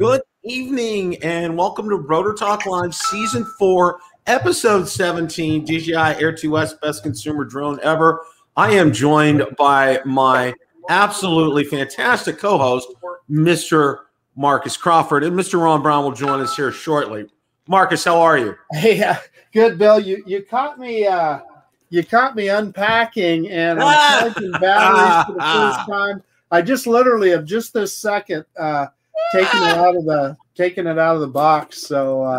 Good evening and welcome to Rotor Talk Live Season 4, Episode 17, DJI Air 2S Best Consumer Drone Ever. I am joined by my absolutely fantastic co host, Mr. Marcus Crawford, and Mr. Ron Brown will join us here shortly. Marcus, how are you? Hey, uh, good, Bill. You you caught me. Uh, you caught me unpacking and I'm charging batteries for the first time. I just literally have just this second uh, taking it out of the taking it out of the box. So uh,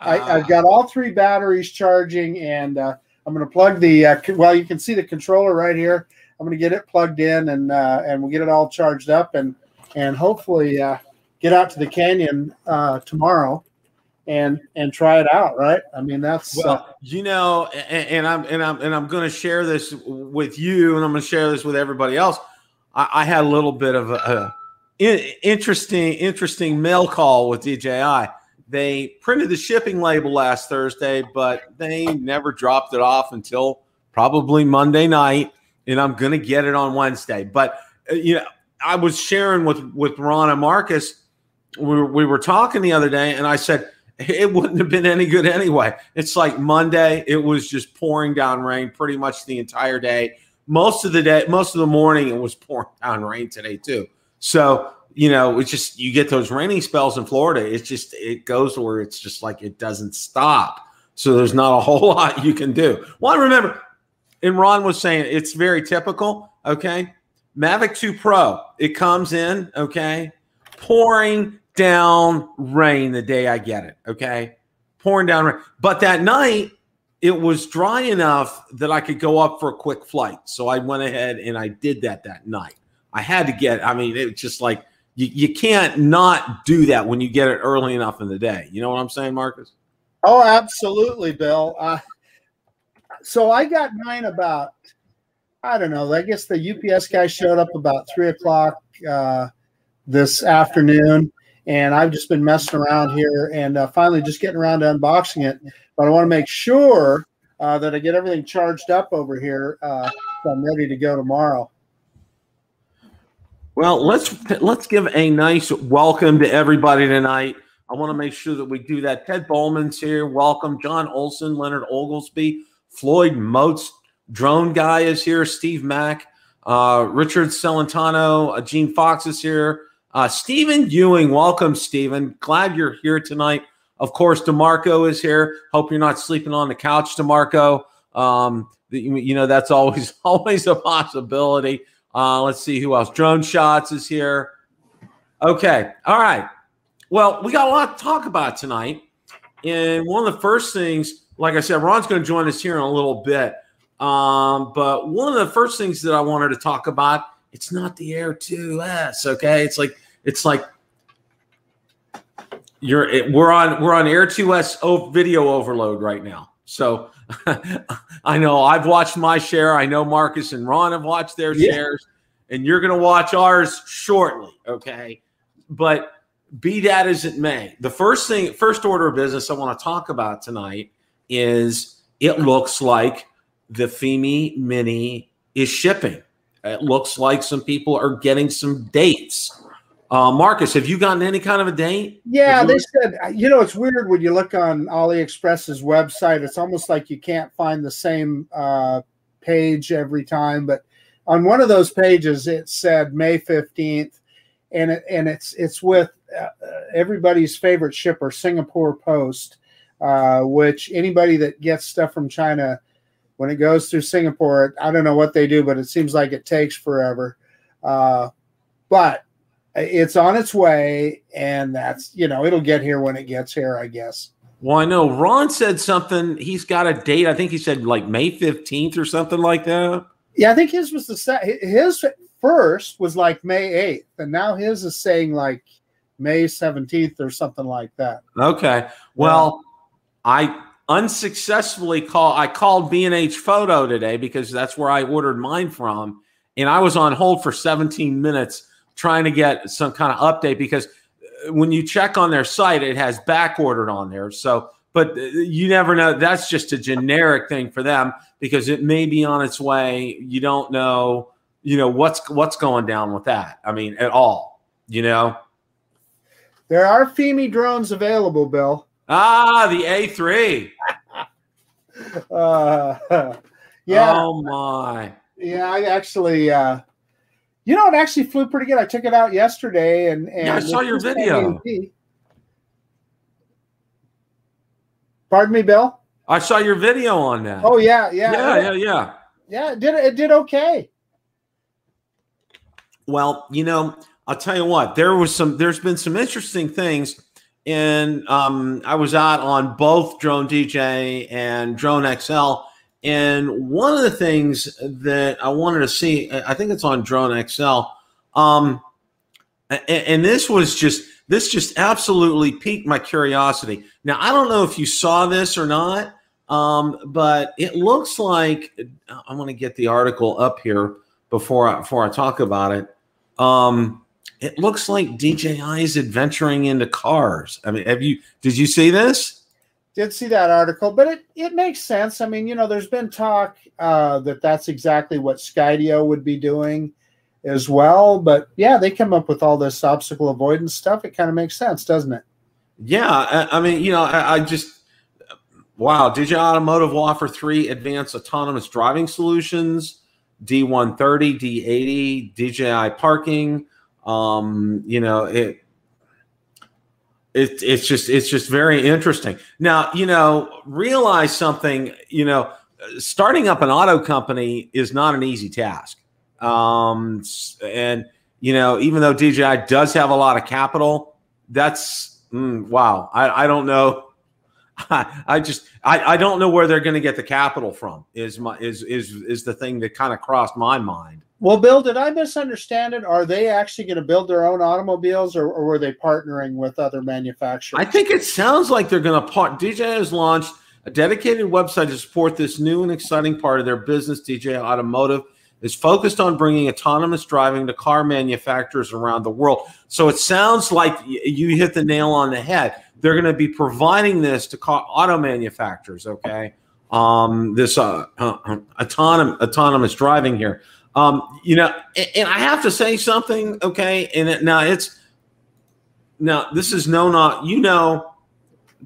I, I've got all three batteries charging, and uh, I'm going to plug the. Uh, well, you can see the controller right here. I'm going to get it plugged in, and uh, and we'll get it all charged up, and and hopefully uh, get out to the canyon uh, tomorrow, and and try it out. Right? I mean, that's uh, Well, you know, and, and I'm and I'm and I'm going to share this with you, and I'm going to share this with everybody else. I, I had a little bit of a, a in- interesting interesting mail call with DJI. They printed the shipping label last Thursday, but they never dropped it off until probably Monday night, and I'm going to get it on Wednesday. But uh, you know, I was sharing with with Ron and Marcus. We were, we were talking the other day, and I said it wouldn't have been any good anyway. It's like Monday, it was just pouring down rain pretty much the entire day. Most of the day, most of the morning, it was pouring down rain today too. So, you know, it's just you get those raining spells in Florida. It's just it goes where it's just like it doesn't stop. So there's not a whole lot you can do. Well, I remember, and Ron was saying it's very typical. Okay. Mavic 2 Pro, it comes in, okay, pouring down rain the day I get it. Okay. Pouring down rain. But that night, it was dry enough that I could go up for a quick flight. So I went ahead and I did that that night. I had to get, I mean, it's just like you, you can't not do that when you get it early enough in the day. You know what I'm saying, Marcus? Oh, absolutely, Bill. Uh, so I got mine about, I don't know, I guess the UPS guy showed up about three o'clock uh, this afternoon, and I've just been messing around here and uh, finally just getting around to unboxing it. But I want to make sure uh, that I get everything charged up over here uh, so I'm ready to go tomorrow. Well, let's let's give a nice welcome to everybody tonight. I want to make sure that we do that. Ted Bowman's here. Welcome. John Olson, Leonard Oglesby, Floyd Moats, Drone Guy is here. Steve Mack, uh, Richard Celentano, uh, Gene Fox is here. Uh, Stephen Ewing, welcome, Stephen. Glad you're here tonight. Of course, DeMarco is here. Hope you're not sleeping on the couch, DeMarco. Um, you know that's always always a possibility. Uh, let's see who else. Drone Shots is here. Okay, all right. Well, we got a lot to talk about tonight, and one of the first things, like I said, Ron's going to join us here in a little bit. Um, but one of the first things that I wanted to talk about, it's not the Air 2S. Okay, it's like it's like you're it, we're on we're on Air 2S o- video overload right now. So I know I've watched my share. I know Marcus and Ron have watched their Yeah. shares, and you're going to watch ours shortly. Okay, but be that as it may, the first thing, first order of business I want to talk about tonight is it looks like the FIMI Mini is shipping. It looks like some people are getting some dates. Uh, Marcus, have you gotten any kind of a date? Yeah, they said, you know, it's weird when you look on AliExpress's website. It's almost like you can't find the same uh, page every time. But on one of those pages, it said May fifteenth, and it and it's it's with uh, uh, everybody's favorite shipper, Singapore Post, uh, which anybody that gets stuff from China, when it goes through Singapore, I don't know what they do, but it seems like it takes forever. Uh, but it's on its way and that's you know it'll get here when it gets here i guess Well, I know Ron said something. He's got a date. I think he said like May 15th or something like that. yeah i think his was the set his first was like may 8th and now his is saying like may 17th or something like that Okay. Well, I unsuccessfully call I called B&H Photo today because that's where I ordered mine from and I was on hold for 17 minutes trying to get some kind of update because uh, when you check on their site it has back ordered on there. So but uh, you never know that's just a generic thing for them because it may be on its way. You don't know, you know what's what's going down with that. I mean at all, you know. There are FIMI drones available, Bill. Ah, the A3. uh, yeah. Oh my. Yeah, I actually uh you know it actually flew pretty good. I took it out yesterday and, and yeah, I saw your video. Pardon me, Bill? I saw your video on that. Oh yeah, yeah. Yeah, yeah, yeah. Yeah, it did it did okay. Well, you know, I'll tell you what, there was some there's been some interesting things. And um, I was out on both Drone DJ and Drone XL. And one of the things that I wanted to see, I think it's on Drone XL. Um, and, this was just this just absolutely piqued my curiosity. Now I don't know if you saw this or not, um, but it looks like I'm going to get the article up here before I, before I talk about it. Um, it looks like DJI is adventuring into cars. I mean, have you did you see this? Did see that article, but it it makes sense. I mean, you know, there's been talk uh, that that's exactly what Skydio would be doing as well. But yeah, they come up with all this obstacle avoidance stuff. It kind of makes sense, doesn't it? Yeah, I, I mean, you know, I, I just wow. DJI Automotive will offer three advanced autonomous driving solutions: D130, D80, DJI parking. Um, you know, it, it it's just it's just very interesting. Now, you know, realize something, you know, starting up an auto company is not an easy task. Um, and you know, even though DJI does have a lot of capital, that's mm, wow. I, I don't know. I, I just I, I don't know where they're going to get the capital from. Is my is is is the thing that kind of crossed my mind. Well, Bill, did I misunderstand it? Are they actually going to build their own automobiles, or, or were they partnering with other manufacturers? I think it sounds like they're going to part. Has launched a dedicated website to support this new and exciting part of their business. DJI Automotive is focused on bringing autonomous driving to car manufacturers around the world. So it sounds like you hit the nail on the head. They're going to be providing this to car, auto manufacturers. Okay, um, this uh, uh, autonomous autonomous driving here. Um, you know, and, and, I have to say something, okay? And it, now it's now this is no not you know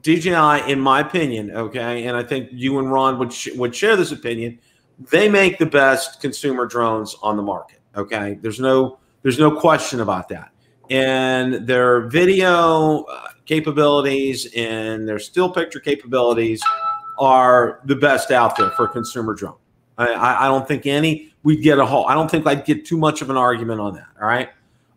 DJI, in my opinion, okay, and I think you and Ron would sh- would share this opinion. They make the best consumer drones on the market. Okay, there's no there's no question about that. And their video uh, capabilities and their still picture capabilities are the best out there for consumer drone. I, I don't think any we'd get a whole. I don't think I'd get too much of an argument on that. All right,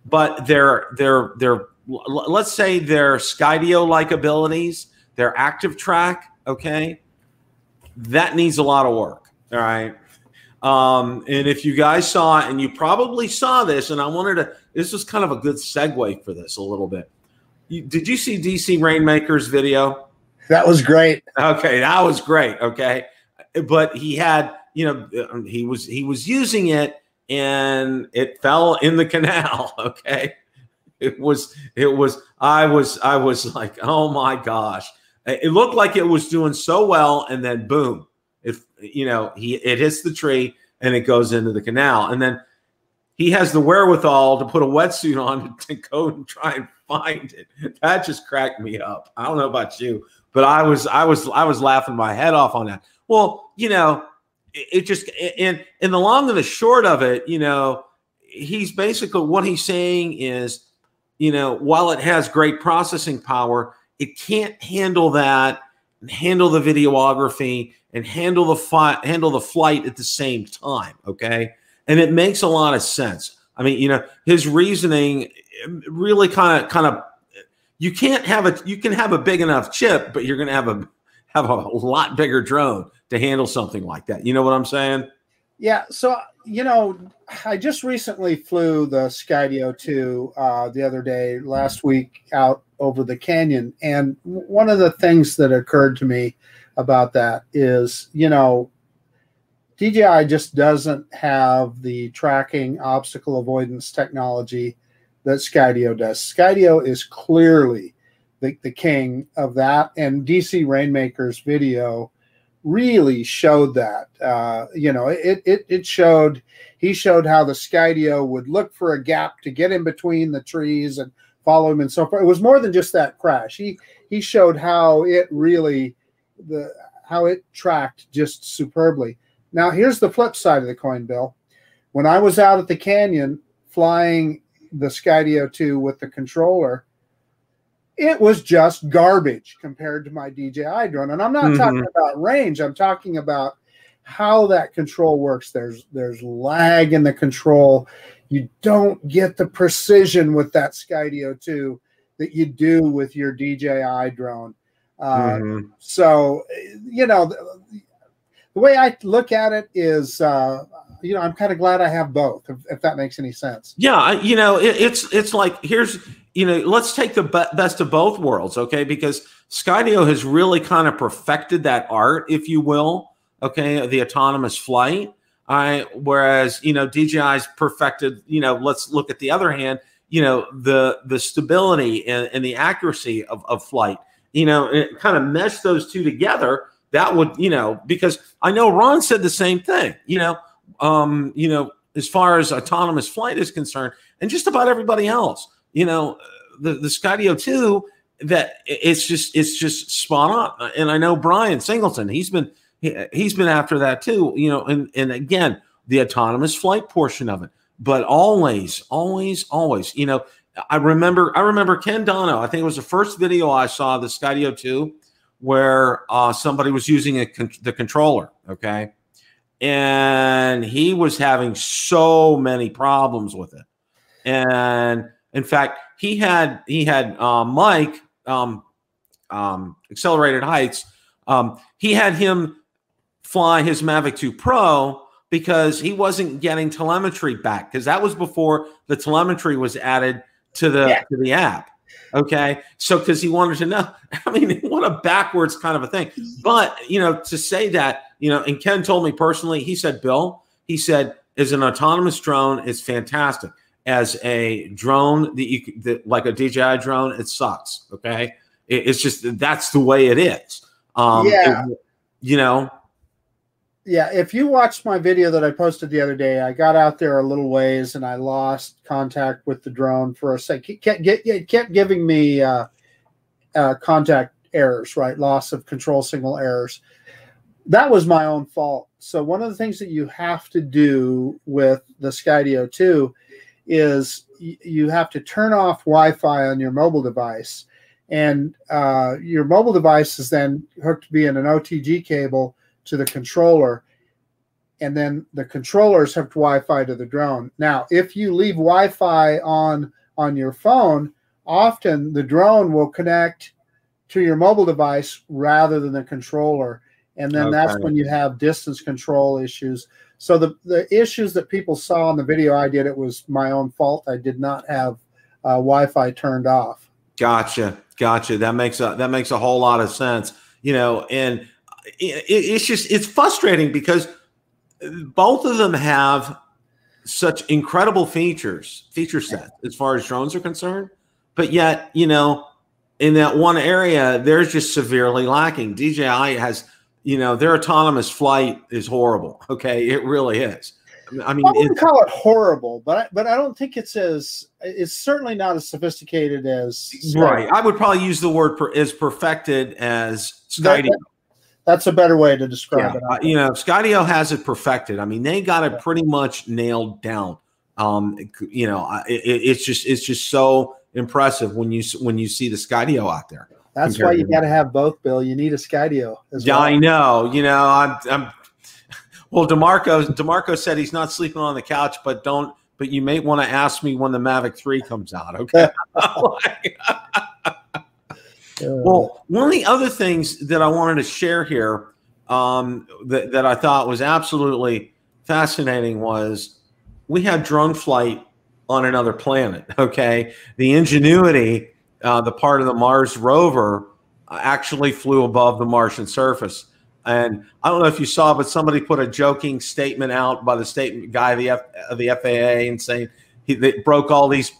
but their their their let's say their Skydio like abilities, their active track, okay, that needs a lot of work. All right. Um, and if you guys saw it, and you probably saw this, and I wanted to, this was kind of a good segue for this a little bit. You, did you see DC Rainmaker's video? That was great. Okay, that was great. Okay, but he had you know, um, he was he was using it and it fell in the canal. Okay, it was it was I was I was like, oh my gosh, it looked like it was doing so well, and then boom, it you know he it hits the tree and it goes into the canal, and then he has the wherewithal to put a wetsuit on to go and try and find it. That just cracked me up. I don't know about you, but I was I was I was laughing my head off on that. Well, you know, it just and in the long and the short of it, you know, he's basically what he's saying is, you know, while it has great processing power, it can't handle that and handle the videography and handle the fi- handle the flight at the same time. Okay, and it makes a lot of sense. I mean, you know, his reasoning um, really kind of kind of you can't have a you can have a big enough chip, but you're going to have a have a lot bigger drone to handle something like that. You know what I'm saying? Yeah. So, you know, I just recently flew the Skydio 2 uh, the other day, last week, out over the canyon. And one of the things that occurred to me about that is, you know, DJI just doesn't have the tracking obstacle avoidance technology that Skydio does. Skydio is clearly the, the king of that. And DC Rainmaker's video really showed that. Uh, you know, it, it it showed he showed how the Skydio would look for a gap to get in between the trees and follow him and so far. It was more than just that crash. He he showed how it really the how it tracked just superbly. Now here's the flip side of the coin, Bill. When I was out at the canyon flying the Skydio 2 with the controller, it was just garbage compared to my DJI drone. And I'm not mm-hmm. talking about range, I'm talking about how that control works. There's there's lag in the control. You don't get the precision with that Skydio 2 that you do with your DJI drone. Uh, mm-hmm. So, you know, the, the, way I look at it is, uh, you know, I'm kind of glad I have both, if, if that makes any sense. Yeah, you know, it, it's it's like here's you know, let's take the be- best of both worlds, okay? Because Skydio has really kind of perfected that art, if you will, okay, the autonomous flight. I whereas you know DJI's perfected. You know, let's look at the other hand. You know, the the stability and, and the accuracy of, of flight. You know, it kind of mesh those two together. That would you know because I know Ron said the same thing. You know, um, you know, as far as autonomous flight is concerned, and just about everybody else you know, the the Skydio two that it's just it's just spot on. And I know Brian Singleton, he's been he, he's been after that too. You know, and and again the autonomous flight portion of it, but always, always, always, you know. I remember I remember Ken Dono. I think it was the first video I saw the Skydio 2 where uh, somebody was using a con- the controller. Okay, and he was having so many problems with it, and in fact, he had he had uh, Mike um, um, Accelerated Heights. Um, he had him fly his Mavic 2 Pro because he wasn't getting telemetry back because that was before the telemetry was added to the yeah. to the app. Okay, so because he wanted to know, I mean, what a backwards kind of a thing. But you know, to say that, you know, and Ken told me personally, he said, Bill, he said, is an autonomous drone, it's fantastic as a drone that you that, like a DJI drone, it sucks. Okay, it, it's just that's the way it is. Um, yeah, it, you know. Yeah, if you watched my video that I posted the other day, I got out there a little ways and I lost contact with the drone for a second. It kept, kept giving me uh, uh, contact errors, right? Loss of control signal errors. That was my own fault. So one of the things that you have to do with the Skydio 2 is you have to turn off Wi-Fi on your mobile device, and uh, your mobile device is then hooked via an OTG cable to the controller, and then the controllers have Wi-Fi to the drone. Now, if you leave Wi-Fi on on your phone, often the drone will connect to your mobile device rather than the controller, and then okay. that's when you have distance control issues. So the the issues that people saw in the video I did, it was my own fault. I did not have uh, Wi-Fi turned off. Gotcha, gotcha. That makes a that makes a whole lot of sense. You know, and it, it's just it's frustrating because both of them have such incredible features, feature set as far as drones are concerned, but yet you know in that one area they're just severely lacking. DJI has you know, their autonomous flight is horrible. Okay, it really is. I mean, I wouldn't call it horrible, but I, but I don't think it's as it's certainly not as sophisticated as right. I would probably use the word per, as perfected as Skydio. That, that's a better way to describe yeah. it. you know, Skydio has it perfected. I mean, they got it pretty much nailed down. Um, you know, it, it's just it's just so impressive when you when you see the Skydio out there. That's why you got to have both, Bill. You need a Skydio as well. I know. You know, I'm, I'm. Well, Demarco, Demarco said he's not sleeping on the couch, but don't. But you may want to ask me when the Mavic Three comes out. Okay. well, one of the other things that I wanted to share here um, that, that I thought was absolutely fascinating was we had drone flight on another planet. Okay, the ingenuity uh, the part of the Mars rover actually flew above the Martian surface. And I don't know if you saw, but somebody put a joking statement out by the state guy of the, F, of the FAA and saying he broke all these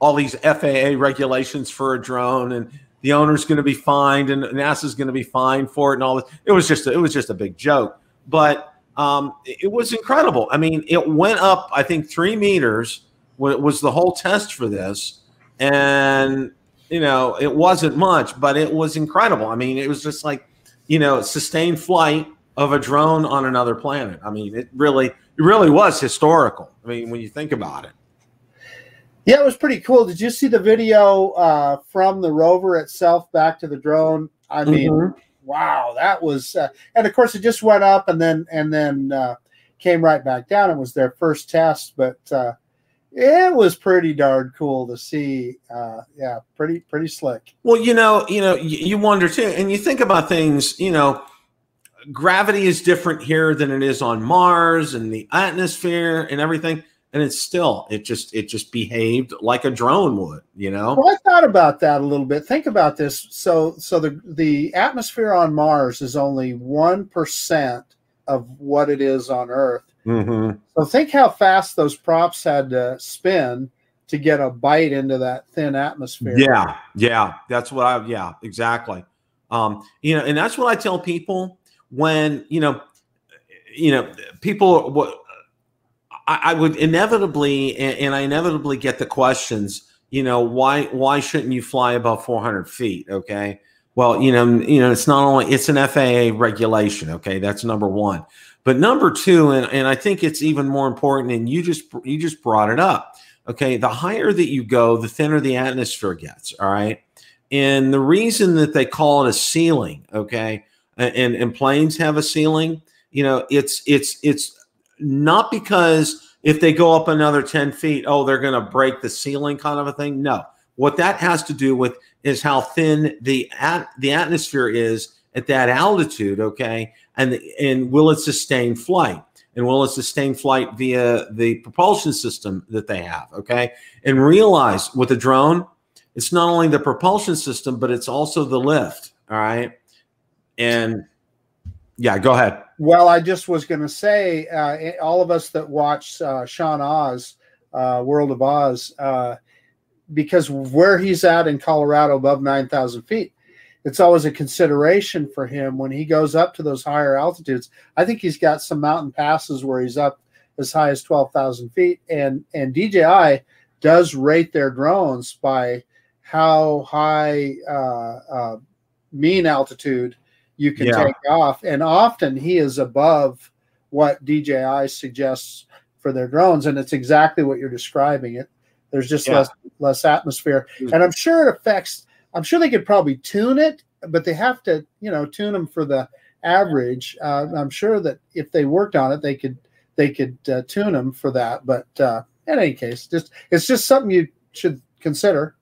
all these FAA regulations for a drone, and the owner's going to be fined, and NASA's going to be fined for it, and all this. It was just a, it was just a big joke, but um, it was incredible. I mean, it went up, I think, three meters. Was the whole test for this, and you know it wasn't much, but it was incredible. I mean, it was just like you know sustained flight of a drone on another planet. I mean, it really it really was historical. I mean, when you think about it. Yeah, it was pretty cool. Did you see the video uh, from the rover itself back to the drone? I mean, mm-hmm. wow, that was, uh, and of course, it just went up and then and then uh, came right back down. It was their first test, but uh, it was pretty darn cool to see. Uh, yeah, pretty pretty slick. Well, you know, you know, you wonder too, and you think about things. You know, gravity is different here than it is on Mars, and the atmosphere and everything and it's still it just it just behaved like a drone would you know well i thought about that a little bit think about this so so the the atmosphere on mars is only 1% of what it is on earth mm-hmm. so think how fast those props had to spin to get a bite into that thin atmosphere yeah yeah that's what i yeah exactly um you know and that's what i tell people when you know you know people what I, I would inevitably, and, and I inevitably get the questions. You know, why why shouldn't you fly above 400 feet? Okay. Well, you know, you know, it's not only it's an FAA regulation. Okay, that's number one. But number two, and, and I think it's even more important, and you just you just brought it up. Okay, the higher that you go, the thinner the atmosphere gets. All right. And the reason that they call it a ceiling, okay, and, and planes have a ceiling, you know, it's it's it's not because if they go up another 10 feet, oh, they're going to break the ceiling kind of a thing. No. What that has to do with is how thin the at, the atmosphere is at that altitude, okay? And and will it sustain flight? And will it sustain flight via the propulsion system that they have, okay? And realize with a drone, it's not only the propulsion system, but it's also the lift, all right? And yeah, go ahead. Well, I just was going to say, uh, all of us that watch uh, Sean Oz, uh, World of Oz, uh, because where he's at in Colorado above 9,000 feet, it's always a consideration for him when he goes up to those higher altitudes. I think he's got some mountain passes where he's up as high as 12,000 feet. And, and DJI does rate their drones by how high uh, uh, mean altitude – you can yeah. take off. And often he is above what DJI suggests for their drones, and it's exactly what you're describing. It there's just yeah. less less atmosphere, mm-hmm. and I'm sure it affects. I'm sure they could probably tune it, but they have to, you know, tune them for the average. Uh, I'm sure that if they worked on it, they could they could uh, tune them for that. But uh, in any case, just it's just something you should consider.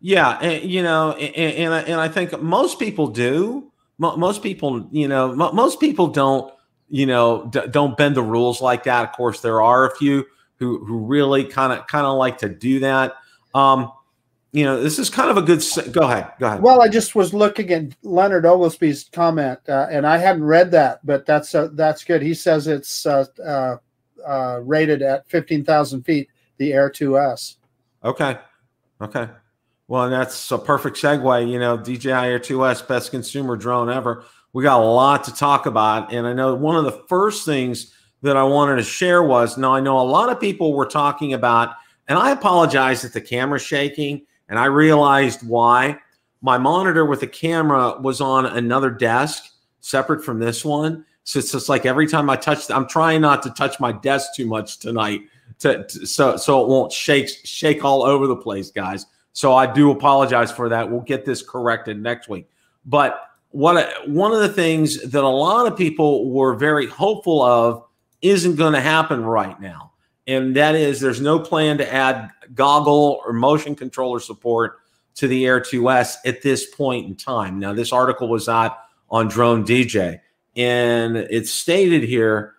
Yeah, and, you know, and, and and I think most people do most people, you know, most people don't, you know, don't bend the rules like that. Of course, there are a few who who really kind of kind of like to do that. Um, you know, this is kind of a good. Go ahead. Go ahead. Well, I just was looking at Leonard Oglesby's comment, uh, and I hadn't read that, but that's uh, that's good. He says it's uh, uh, uh rated at fifteen thousand feet. The Air 2S. Okay. Okay. Well, and that's a perfect segue. You know, DJI Air 2S, best consumer drone ever. We got a lot to talk about. And I know one of the first things that I wanted to share was now I know a lot of people were talking about, and I apologize that the camera's shaking, and I realized why. My monitor with the camera was on another desk separate from this one. So it's just like every time I touch, I'm trying not to touch my desk too much tonight, to, to so so it won't shake shake all over the place, guys. So I do apologize for that. We'll get this corrected next week. But what one of the things that a lot of people were very hopeful of isn't going to happen right now. And that is there's no plan to add goggle or motion controller support to the Air 2S at this point in time. Now, this article was out on Drone DJ, and it's stated here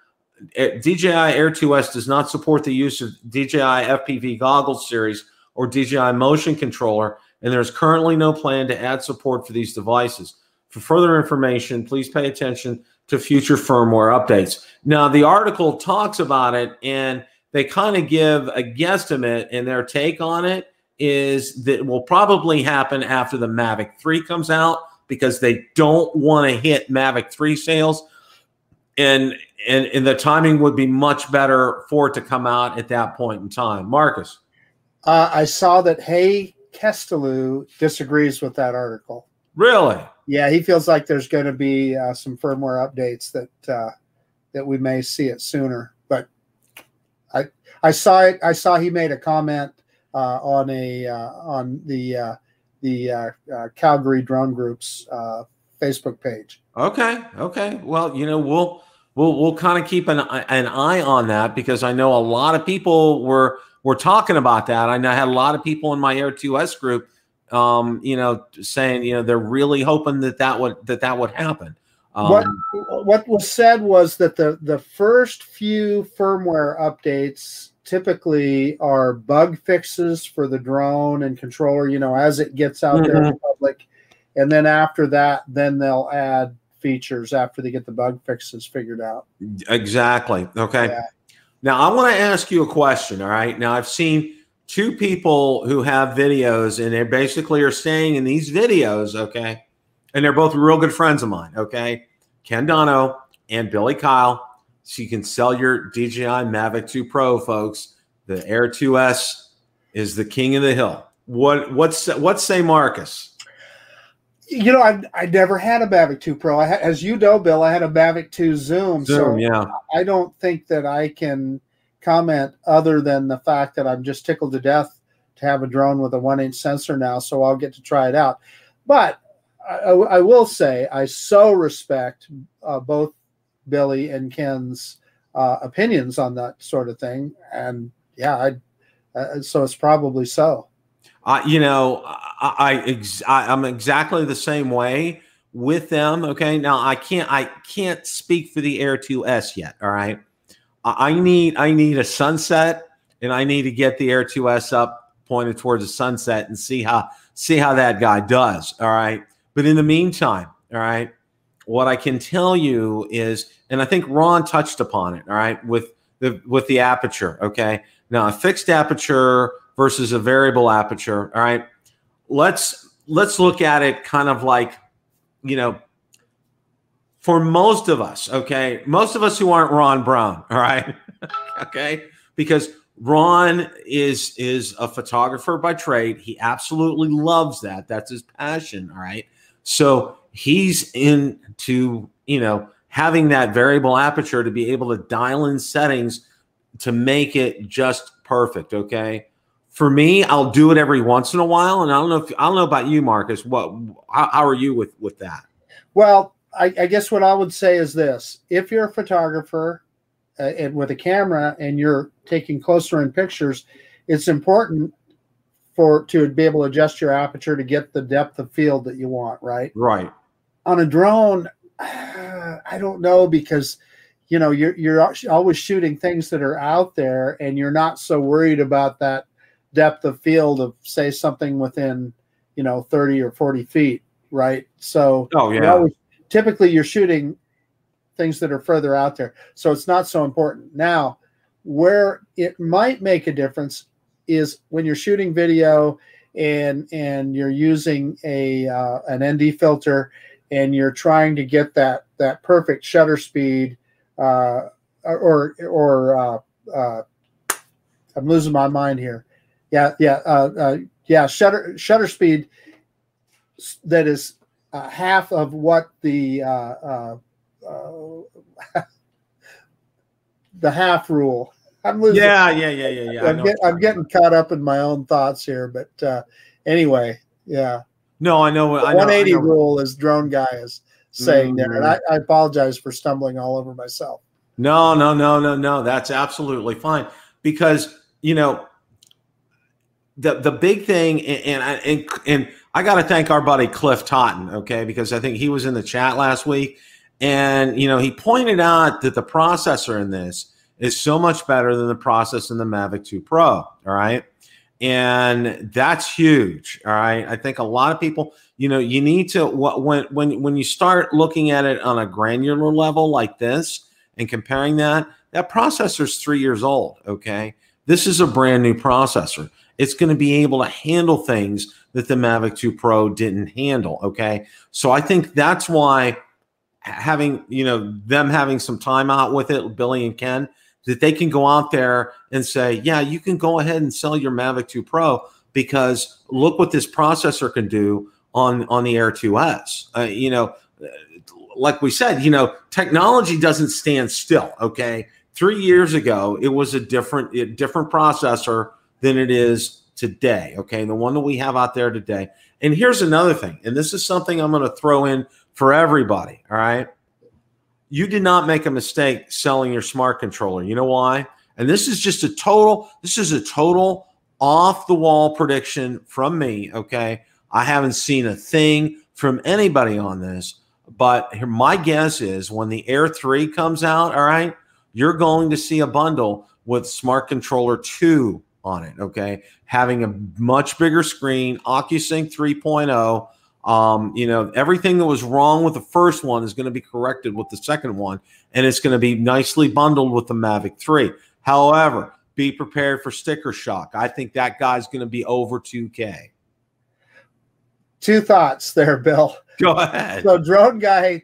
eh, DJI Air 2S does not support the use of DJI FPV goggles series or DJI motion controller, and there's currently no plan to add support for these devices. For further information, please pay attention to future firmware updates. Now, the article talks about it and they kind of give a guesstimate, and their take on it is that it will probably happen after the Mavic 3 comes out because they don't want to hit Mavic 3 sales. And, and and the timing would be much better for it to come out at that point in time. Marcus. Uh, I saw that Hey Kestelu disagrees with that article. Really? Yeah, he feels like there's going to be uh, some firmware updates that uh, that we may see it sooner. I saw it. I saw he made a comment uh, on a uh, on the uh, the uh, Calgary Drone Group's Facebook page. Okay. Okay. Well, you know, we'll we'll we'll kind of keep an an eye on that because I know a lot of people were were talking about that. I know I had a lot of people in my Air 2S group, um, you know, saying you know they're really hoping that that would that that would happen. Um, what what was said was that the the first few firmware updates typically are bug fixes for the drone and controller. You know, as it gets out mm-hmm. there in the public, and then after that, then they'll add features after they get the bug fixes figured out. Exactly. Okay. Yeah. Now I want to ask you a question. All right. Now I've seen two people who have videos, and they basically are saying in these videos, okay, and they're both real good friends of mine. Okay, Ken Dono and Billy Kyle. So you can sell your DJI Mavic 2 Pro, folks. The Air 2S is the king of the hill. What what's what say Marcus? You know, I I never had a Mavic 2 Pro. I as you know, Bill, I had a Mavic 2 Zoom. Zoom, so yeah. I don't think that I can comment other than the fact that I'm just tickled to death to have a drone with a one inch sensor now. So I'll get to try it out. But I, I will say I so respect uh, both Billy and Ken's uh, opinions on that sort of thing, and yeah, I, uh, so it's probably so. Uh, you know, I, I, ex- I I'm exactly the same way with them. Okay, now I can't I can't speak for the Air 2S yet. All right, I need I need a sunset, and I need to get the Air 2S up pointed towards the sunset and see how see how that guy does. All right, but in the meantime, all right, what I can tell you is, and I think Ron touched upon it. All right, with the with the aperture. Okay, now a fixed aperture versus a variable aperture. All right, let's let's look at it kind of like, you know, for most of us, okay, most of us who aren't Ron Brown, all right, okay, because Ron is is a photographer by trade. He absolutely loves that. That's his passion, all right. So he's into, you know, having that variable aperture to be able to dial in settings to make it just perfect, okay? For me, I'll do it every once in a while and I don't know if I don't know about you Marcus, what how, how are you with with that? Well, I, I, guess what I would say is this: if you're a photographer uh, and with a camera and you're taking closer in pictures, it's important for to be able to adjust your aperture to get the depth of field that you want, right? Right. On a drone, I don't know because you know you're you're always shooting things that are out there, and you're not so worried about that depth of field of say something within you know 30 or 40 feet, right? So oh yeah, always, typically you're shooting things that are further out there, so it's not so important now. Where it might make a difference is when you're shooting video and and you're using a uh, an ND filter and you're trying to get that that perfect shutter speed uh, or or uh, uh I'm losing my mind here. Yeah, yeah, uh, uh, yeah. Shutter shutter speed that is half of what the the half rule I'm losing. Yeah, yeah, yeah, yeah, yeah. I'm, get, I'm getting caught up in my own thoughts here, but uh, anyway, yeah. No, I know. The 180 rule, as drone guy is saying mm-hmm. there, and I, I apologize for stumbling all over myself. No, no, no, no, no. That's absolutely fine because you know the the big thing, and and and, and I got to thank our buddy Cliff Totten, okay, because I think he was in the chat last week, and you know he pointed out that the processor in this is so much better than the process in the Mavic 2 Pro. All right. And that's huge. All right. I think a lot of people, you know, you need to when when when you start looking at it on a granular level like this and comparing that, that processor is three years old. Okay. This is a brand new processor. It's going to be able to handle things that the Mavic 2 Pro didn't handle. Okay. So I think that's why having, you know, them having some time out with it, Billy and Ken, that they can go out there and say, yeah, you can go ahead and sell your Mavic 2 Pro, because look what this processor can do on on the Air 2S. Uh, you know, like we said, you know, technology doesn't stand still. Okay, three years ago, it was a different a different processor than it is today. Okay, the one that we have out there today. And here's another thing, and this is something I'm going to throw in for everybody. All right, you did not make a mistake selling your smart controller. You know why? And this is just a total. This is a total off the wall prediction from me. Okay, I haven't seen a thing from anybody on this. But my guess is when the Air 3 comes out, all right, you're going to see a bundle with Smart Controller 2 on it, okay? Having a much bigger screen, OcuSync 3.0. Um, you know, everything that was wrong with the first one is going to be corrected with the second one, and it's going to be nicely bundled with the Mavic 3. However, be prepared for sticker shock. I think that guy's going to be over 2K. Two thoughts there, Bill. Go ahead. So, drone guy,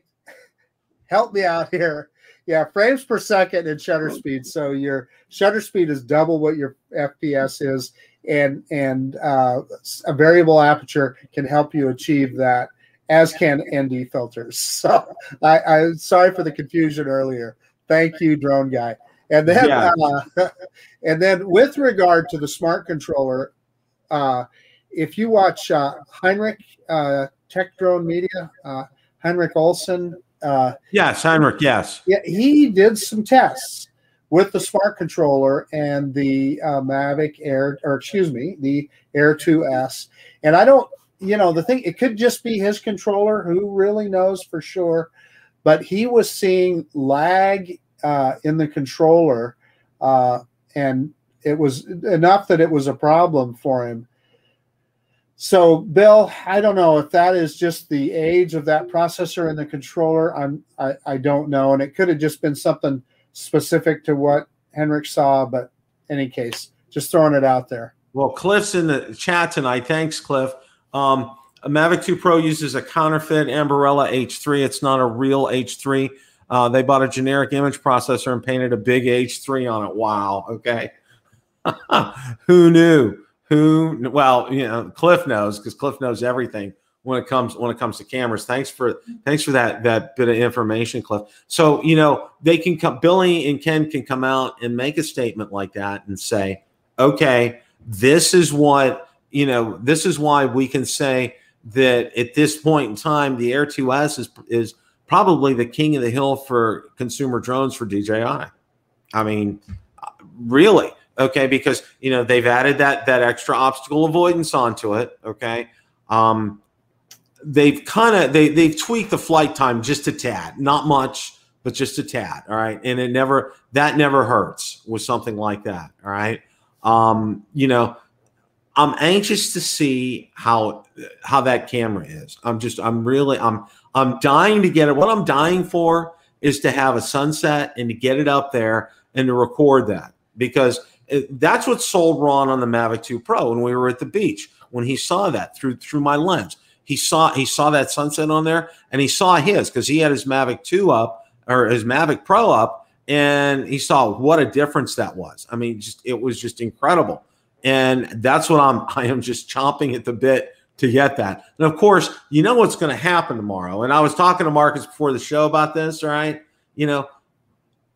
help me out here. Yeah, frames per second and shutter speed. So your shutter speed is double what your FPS is, and and uh, a variable aperture can help you achieve that, as can ND filters. So I, I'm sorry for the confusion earlier. Thank you, drone guy. And then yeah. uh, and then with regard to the smart controller, uh, if you watch uh, Heinrich uh, Tech Drone Media, uh, Heinrich Olson. Uh, yes, Heinrich. Yes. Yeah, he did some tests with the smart controller and the uh, Mavic Air, or excuse me, the Air 2S. And I don't, you know, the thing, it could just be his controller. Who really knows for sure? But he was seeing lag uh, in the controller, uh, and it was enough that it was a problem for him. So, Bill, I don't know if that is just the age of that processor and the controller. I'm, I, I don't know, and it could have just been something specific to what Henrik saw. But any case, just throwing it out there. Well, Cliff's in the chat tonight. Thanks, Cliff. Um, a Mavic 2 Pro uses a counterfeit Ambarella H3. It's not a real H3. Uh, they bought a generic image processor and painted a big H3 on it. Wow. Okay. Who knew? who well you know cliff knows because cliff knows everything when it comes when it comes to cameras. Thanks for thanks for that that bit of information cliff. So you know they can come billy and ken can come out and make a statement like that and say okay this is what you know this is why we can say that at this point in time the air 2s is is probably the king of the hill for consumer drones for dji i mean really? Okay because you know they've added that that extra obstacle avoidance onto it okay? Um they've kind of they they've tweaked the flight time just a tad not much but just a tad all right? And it never that never hurts with something like that all right? Um you know i'm anxious to see how how that camera is. I'm just i'm really i'm i'm dying to get it. What i'm dying for is to have a sunset and to get it up there and to record that because that's what sold Ron on the Mavic 2 Pro when we were at the beach. When he saw that through through my lens, he saw he saw that sunset on there, and he saw his because he had his Mavic 2 up or his Mavic Pro up, and he saw what a difference that was. I mean, just it was just incredible, and that's what I'm I am just chomping at the bit to get that. And of course, you know what's going to happen tomorrow. And I was talking to Marcus before the show about this. Right, you know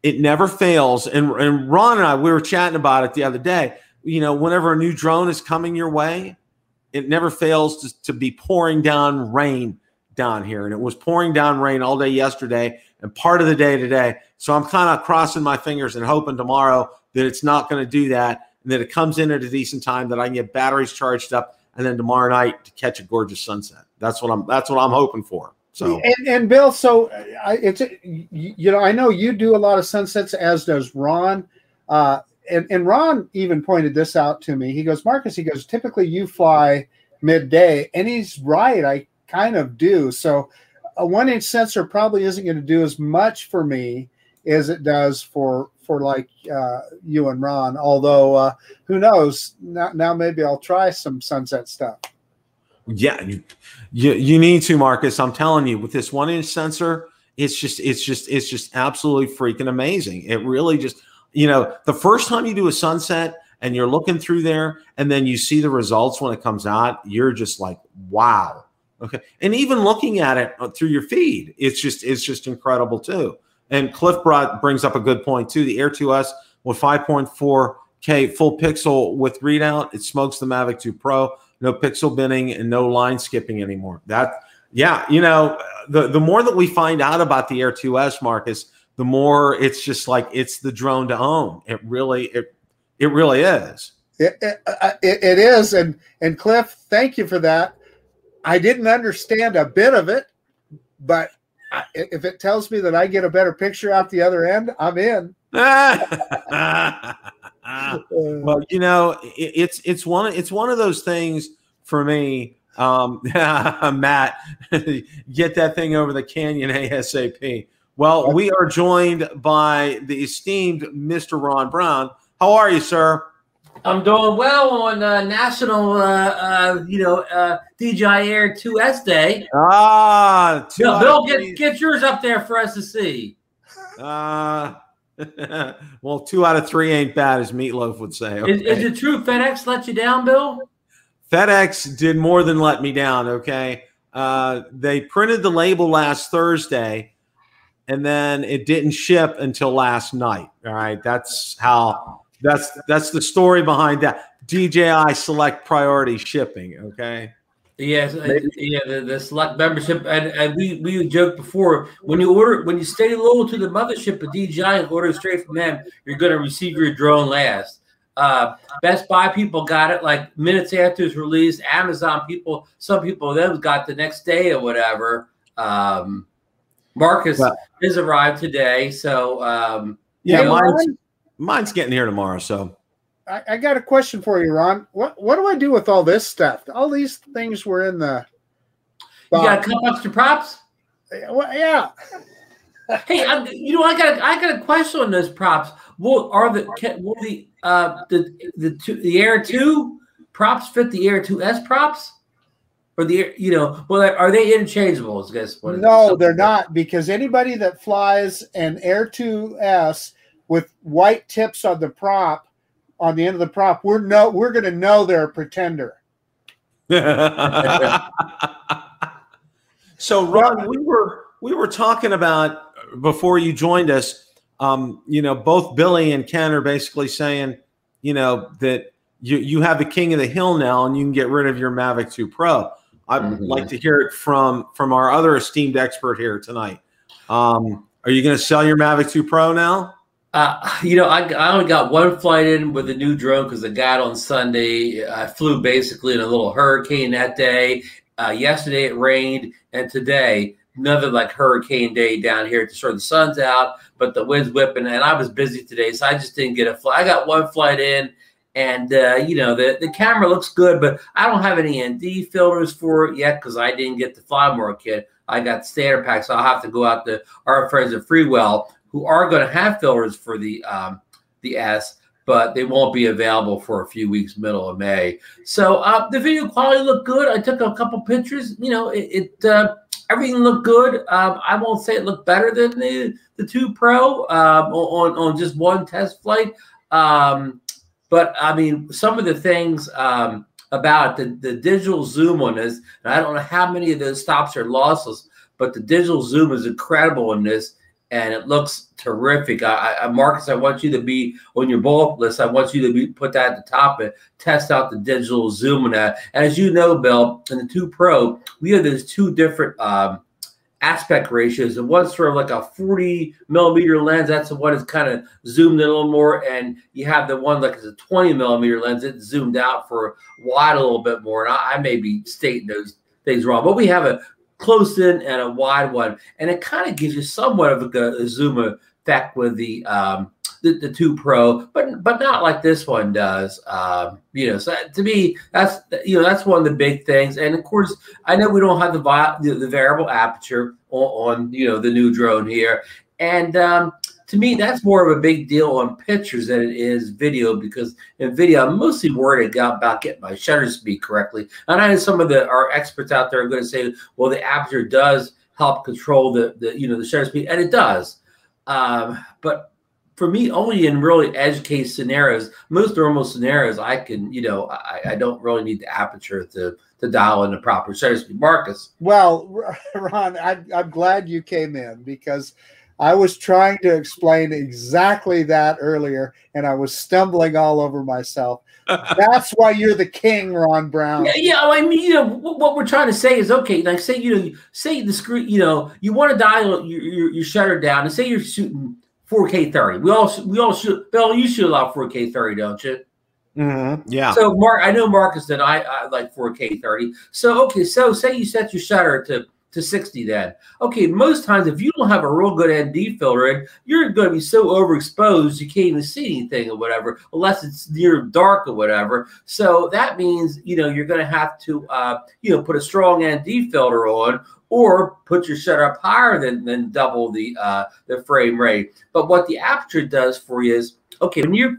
it never fails. And, and Ron and I, we were chatting about it the other day. You know, whenever a new drone is coming your way, it never fails to, to be pouring down rain down here. And it was pouring down rain all day yesterday and part of the day today. So I'm kind of crossing my fingers and hoping tomorrow that it's not going to do that and that it comes in at a decent time that I can get batteries charged up and then tomorrow night to catch a gorgeous sunset. That's what I'm that's what I'm hoping for. So and, and Bill, so I, it's you know I know you do a lot of sunsets, as does Ron. Uh, and, and Ron even pointed this out to me. He goes, Marcus, he goes, typically you fly midday, and he's right. I kind of do. So a one inch sensor probably isn't going to do as much for me as it does for for like uh, you and Ron. Although uh, who knows? Now, now maybe I'll try some sunset stuff. Yeah, you, you, you need to, Marcus. I'm telling you, with this one inch sensor, it's just it's just it's just absolutely freaking amazing. It really just you know the first time you do a sunset and you're looking through there and then you see the results when it comes out, you're just like, wow. Okay. And even looking at it uh, through your feed, it's just it's just incredible too. And Cliff brought brings up a good point too. The Air 2S with 5.4K full pixel with readout, it smokes the Mavic 2 Pro. No pixel binning and no line skipping anymore. That yeah, you know, the the more that we find out about the Air 2S, Marcus, the more it's just like it's the drone to own. It really it it really is. It, it, uh, it, it is, and and Cliff, thank you for that. I didn't understand a bit of it, but if it tells me that I get a better picture out the other end, I'm in. well, you know, it's it's one it's one of those things for me. Um, Matt, get that thing over the canyon ASAP. Well, we are joined by the esteemed Mr. Ron Brown. How are you, sir? I'm doing well on uh, National, uh, uh, you know, uh, DJI Air 2S Day. Ah, Bill, Bill get, get yours up there for us to see. Uh, well, two out of three ain't bad, as Meatloaf would say. Okay. Is, is it true FedEx let you down, Bill? FedEx did more than let me down. Okay, uh, they printed the label last Thursday and then it didn't ship until last night. All right, that's how that's that's the story behind that. DJI Select Priority Shipping. Okay. Yes, uh, yeah, the, the select membership, and, and we we joked before when you order when you stay loyal to the mothership of DJI and order straight from them, you're going to receive your drone last. Uh, Best Buy people got it like minutes after it's released. Amazon people, some people them got the next day or whatever. Um, Marcus well, has arrived today, so um, yeah, you know, mine's, mine's getting here tomorrow. So I, I, got a question for you, Ron. What what do I do with all this stuff? All these things were in the. Box. You got a couple extra props. Well, yeah. hey, I, you know, I got a, I got a question on those props. Will are the will the uh the the two, the Air Two props fit the Air Two S props? Or the you know well are they interchangeable? I guess no, they're not because anybody that flies an Air 2S with white tips on the prop on the end of the prop, we're no we're going to know they're a pretender. so Ron, we were we were talking about before you joined us. Um, you know, both Billy and Ken are basically saying, you know, that you you have the king of the hill now, and you can get rid of your Mavic 2 Pro. I'd mm-hmm. like to hear it from from our other esteemed expert here tonight. Um, are you going to sell your Mavic 2 Pro now? Uh, you know, I, I only got one flight in with the new drone because I got on Sunday. I flew basically in a little hurricane that day. Uh, yesterday it rained, and today another like hurricane day down here to sort of the sun's out, but the wind's whipping, and I was busy today, so I just didn't get a flight. I got one flight in, and uh, you know the, the camera looks good, but I don't have any ND filters for it yet because I didn't get the Flymore kit. I got standard pack, so I'll have to go out to our friends at Freewell who are going to have filters for the um, the S, but they won't be available for a few weeks, middle of May. So uh, the video quality looked good. I took a couple pictures. You know, it, it uh, everything looked good. Um, I won't say it looked better than the the two Pro um, on on just one test flight. Um, but I mean, some of the things um, about the, the digital zoom on this, and I don't know how many of those stops are lossless, but the digital zoom is incredible in this, and it looks terrific. I, I, Marcus, I want you to be on your bullet list. I want you to be put that at the top and test out the digital zoom on that. And as you know, Bill, in the two Pro, we have those two different um, aspect ratios. And one's sort of like a 40 millimeter lens. That's the one that's kind of zoomed in a little more. And you have the one like it's a 20 millimeter lens. It's zoomed out for wide a little bit more. And I, I may be stating those things wrong, but we have a close in and a wide one. And it kind of gives you somewhat of a, a zoom effect with the um, the, the two pro, but but not like this one does. Um, you know, so to me, that's you know that's one of the big things. And of course, I know we don't have the the, the variable aperture on, on, you know the new drone here, and um, to me, that's more of a big deal on pictures than it is video because in video, I'm mostly worried about getting my shutter speed correctly. And I know some of the our experts out there are going to say, well, the aperture does help control the, the you know the shutter speed, and it does. Um, but for me, only in really edge case scenarios, most normal scenarios, I can, you know, I, I don't really need the aperture to to dial in the proper settings. Marcus. Well, Ron, I, I'm glad you came in because I was trying to explain exactly that earlier, and I was stumbling all over myself. That's why you're the king, Ron Brown. Yeah, yeah, I mean, you know, what we're trying to say is okay. Like, say you know, say the screen, you know, you want to dial your, your, your shutter down, and say you're shooting 4K 30. We all we all shoot. Bill, you shoot a lot 4K 30, don't you? Mm-hmm. Yeah. So Mark, I know Marcus that I, I like 4K 30. So okay, so say you set your shutter to to 60 then. Okay, most times if you don't have a real good ND filter in, you're going to be so overexposed you can't even see anything or whatever, unless it's near dark or whatever. So that means, you know, you're going to have to, uh, you know, put a strong ND filter on or put your shutter up higher than, than double the, uh, the frame rate. But what the aperture does for you is, okay, when you're,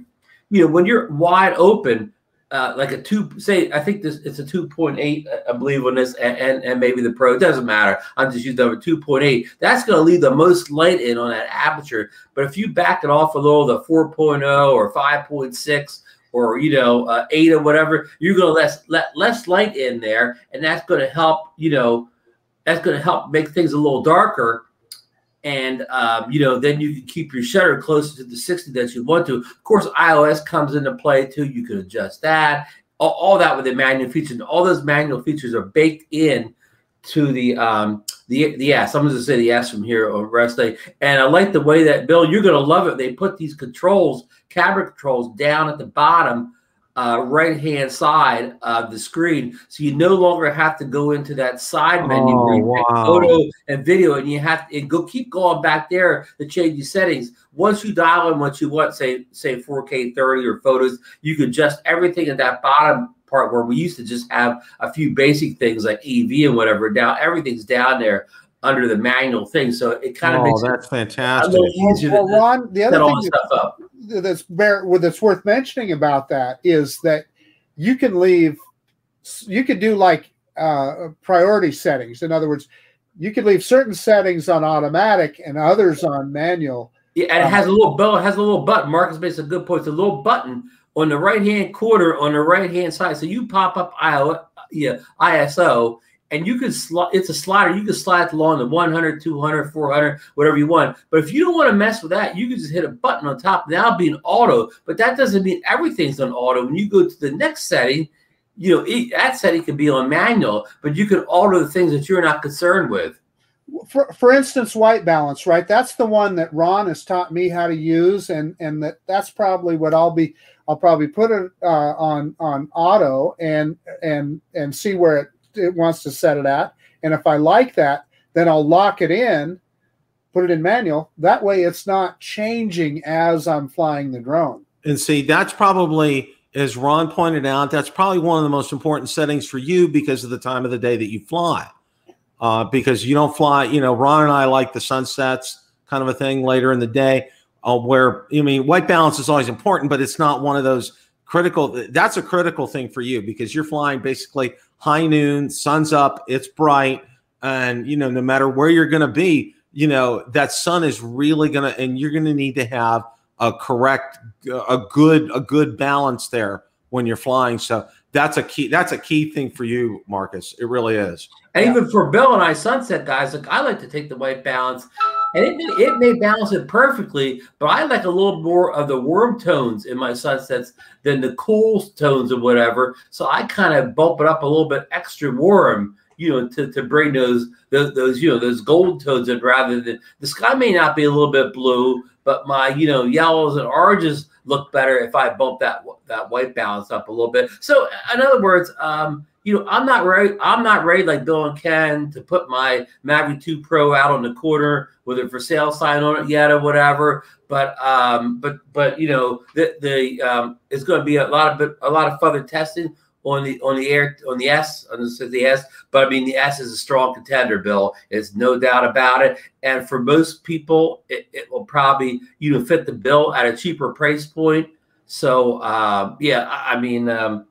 you know, when you're wide open, uh, like a two, say, I think this it's a 2.8, I believe, on this, and, and, and maybe the Pro. It doesn't matter. I'm just using number 2.8. That's going to leave the most light in on that aperture. But if you back it off a little, the 4.0 or 5.6 or you know uh, eight or whatever, you're going to let let less light in there, and that's going to help. You know, that's going to help make things a little darker and um, you know then you can keep your shutter closer to the 60 that you want to of course ISO comes into play too you can adjust that all, all that with the manual features And all those manual features are baked in to the um the the S. I'm going to say the S from here on rest day. And I like the way that Bill, you're going to love it. They put these controls, camera controls, down at the bottom uh, right hand side of the screen. So you no longer have to go into that side menu oh, where you wow. photo and video, and you have to go keep going back there to change your settings. Once you dial in what you want, say say 4K 30 or photos, you can adjust everything at that bottom part where we used to just have a few basic things like EV and whatever. Now everything's down there under the manual thing, so it kind of oh, makes that's it fantastic. a little easier well, to Ron, the other thing the stuff up. that's bear, that's worth mentioning about that is that you can leave you could do like uh, priority settings in other words you could leave certain settings on automatic and others on manual Yeah, and it has a little bell. It has a little button. Marcus makes a good point. It's a little button on the right hand corner on the right hand side. So you pop up IO, yeah, ISO, and you can slide. It's a slider. You can slide along the 100, 200, 400, whatever you want. But if you don't want to mess with that, you can just hit a button on top. Now be an auto. But that doesn't mean everything's on auto. When you go to the next setting, you know it, that setting can be on manual, but you can alter the things that you're not concerned with. for, for instance white balance right that's the one that ron has taught me how to use and and that that's probably what i'll be i'll probably put it uh, on on auto and and and see where it, it wants to set it at and if i like that then i'll lock it in put it in manual that way it's not changing as i'm flying the drone And see, that's probably, as Ron pointed out, that's probably one of the most important settings for you because of the time of the day that you fly. Uh, because you don't fly, you know, Ron and I like the sunsets kind of a thing later in the day, uh, where, I mean, white balance is always important, but it's not one of those critical. That's a critical thing for you because you're flying basically high noon, sun's up, it's bright. And, you know, no matter where you're going to be, you know, that sun is really going to, and you're going to need to have a correct a good a good balance there when you're flying. So that's a key that's a key thing for you marcus. It really is. And even for Bill and I sunset guys, like I like to take the white balance, and it may, it may balance it perfectly, but I like a little more of the warm tones in my sunsets than the cool tones or whatever. So I kind of bump it up a little bit extra warm, you know, to, to bring those, those those you know those gold tones in rather than the sky may not be a little bit blue, but my you know yellows and oranges look better if I bump that that white balance up a little bit. So in other words, um, you know, I'm not ready. I'm not ready like Bill and Ken to put my Mavic 2 Pro out on the corner with a for sale sign on it yet or whatever. But um, but but you know, the the um, it's going to be a lot of a lot of further testing on the on the air on the S on the, the S. But I mean, the S is a strong contender, Bill. It's no doubt about it. And for most people, it, it will probably you know fit the bill at a cheaper price point. So um, yeah, I, I mean. Um,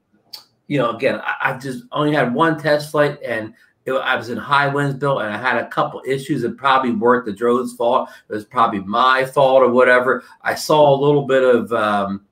you know, again, I, I've just only had one test flight, and it, I was in high winds, Bill, and I had a couple issues that probably weren't the drone's fault. It was probably my fault or whatever. I saw a little bit of, um,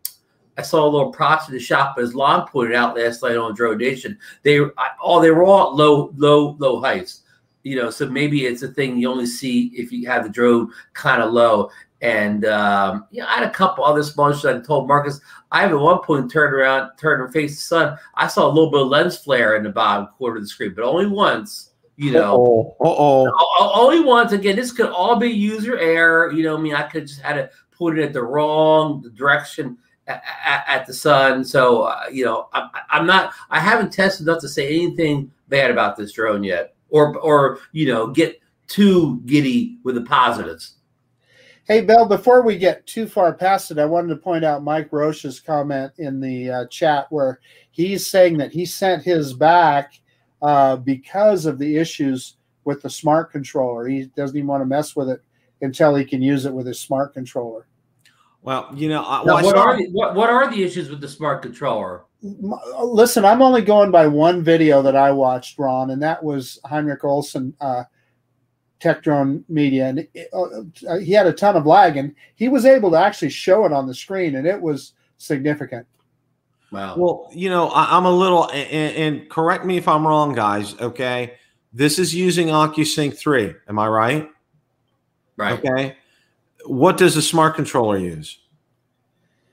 I saw a little props in the shop, as Lon pointed out last night on Drone Nation. They, I, oh, they were all low, low, low heights. You know, so maybe it's a thing you only see if you have the drone kind of low. And um, yeah, I had a couple other small issues. I told Marcus, I have at one point turned around, turned and faced the sun. I saw a little bit of lens flare in the bottom quarter of the screen, but only once. You know, uh oh, only once. Again, this could all be user error. You know, I mean, I could just had it at the wrong direction at, at, at the sun. So, uh, you know, I, I'm not. I haven't tested enough to say anything bad about this drone yet, or or you know, get too giddy with the positives. Hey, Bill, before we get too far past it, I wanted to point out Mike Roche's comment in the uh, chat where he's saying that he sent his back uh, because of the issues with the smart controller. He doesn't even want to mess with it until he can use it with his smart controller. Well, you know, I, well, I what are the, what, what are the issues with the smart controller? Listen, I'm only going by one video that I watched, Ron, and that was Heinrich Olsen, uh, Tech Drone Media, and it, uh, he had a ton of lag, and he was able to actually show it on the screen, and it was significant. Wow. Well, you know, I, I'm a little, and, and correct me if I'm wrong, guys. Okay, this is using OcuSync three. Am I right? right. Okay. What does the smart controller use?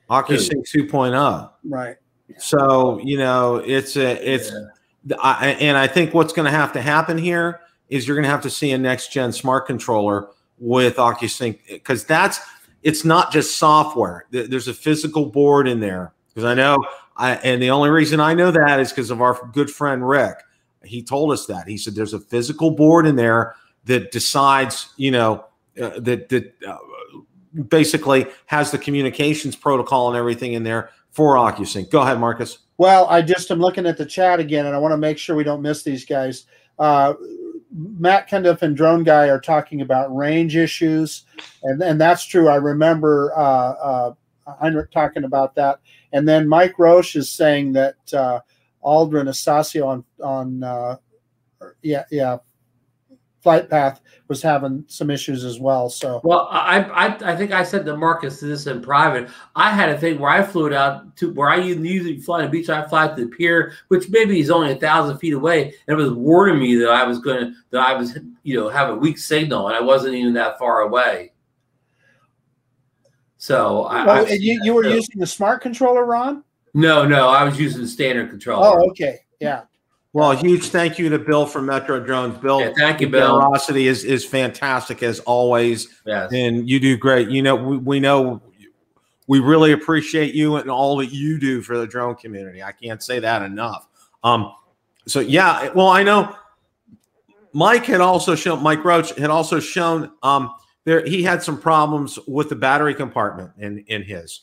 OcuSync 2.0. Right. So you know, it's a, it's, Yeah. I, and I think what's going to have to happen here is you're going to have to see a next gen smart controller with OcuSync because that's it's not just software. There's a physical board in there because I know I and the only reason I know that is because of our good friend Rick. He told us that he said there's a physical board in there that decides, you know, uh, that that uh, basically has the communications protocol and everything in there for OcuSync. Go ahead, Marcus. Well, I just am looking at the chat again, and I want to make sure we don't miss these guys. Uh, Matt Kendiff and Drone Guy are talking about range issues, and and that's true. I remember uh, uh, Heinrich talking about that, and then Mike Roche is saying that uh, Aldrin Estacio on on uh, yeah yeah flight path was having some issues as well. So Well, I, I I think I said to Marcus this in private. I had a thing where I flew it out to where I usually fly to the beach. I fly to the pier, which maybe is only a thousand feet away, and it was warning me that I was going to that I was you know have a weak signal, and I wasn't even that far away. So I, Oh, I- you, you were using the smart controller, Ron? no no I was using the standard controller. Oh, okay, yeah. Well, a huge thank you to Bill from Metro Drones. Bill, Yeah, thank you, Bill. Generosity is is fantastic as always, Yes. and you do great. You know, we, we know we really appreciate you and all that you do for the drone community. I can't say that enough. Um, so yeah, well, I know Mike had also shown Mike Roach had also shown um there he had some problems with the battery compartment in in his.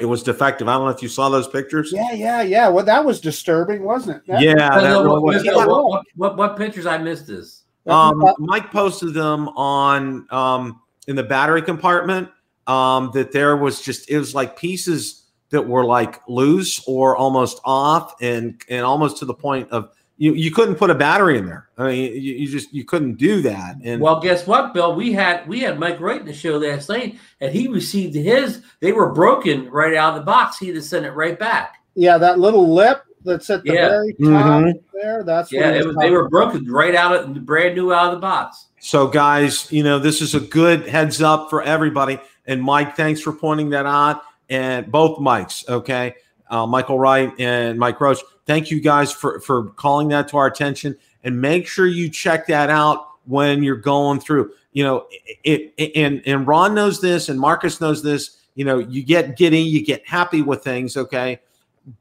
It was defective. I don't know if you saw those pictures. Yeah, yeah, yeah. Well, that was disturbing, wasn't it? That- Yeah, No, that no, really what, was. what, what, what, what, what pictures I missed this? Um, Mike posted them on um, in the battery compartment. Um, that there was just it was like pieces that were like loose or almost off, and and almost to the point of you you couldn't put a battery in there. I mean, you, you just you couldn't do that. And Well, guess what, Bill? We had we had Mike Wright in the show last night, and he received his. They were broken right out of the box. He had to send it right back. yeah, that little lip that's at the Yeah. very top Mhm. there. That's Yeah, what it was, they were broken right out of the brand new out of the box. So, guys, you know, this is a good heads up for everybody. And Mike, thanks for pointing that out. And both mics, okay, uh, Michael Wright and Mike Roach, thank you guys for for calling that to our attention. And make sure you check that out when you're going through. You know, it, it and and Ron knows this, and Marcus knows this. You know, you get giddy, you get happy with things, okay.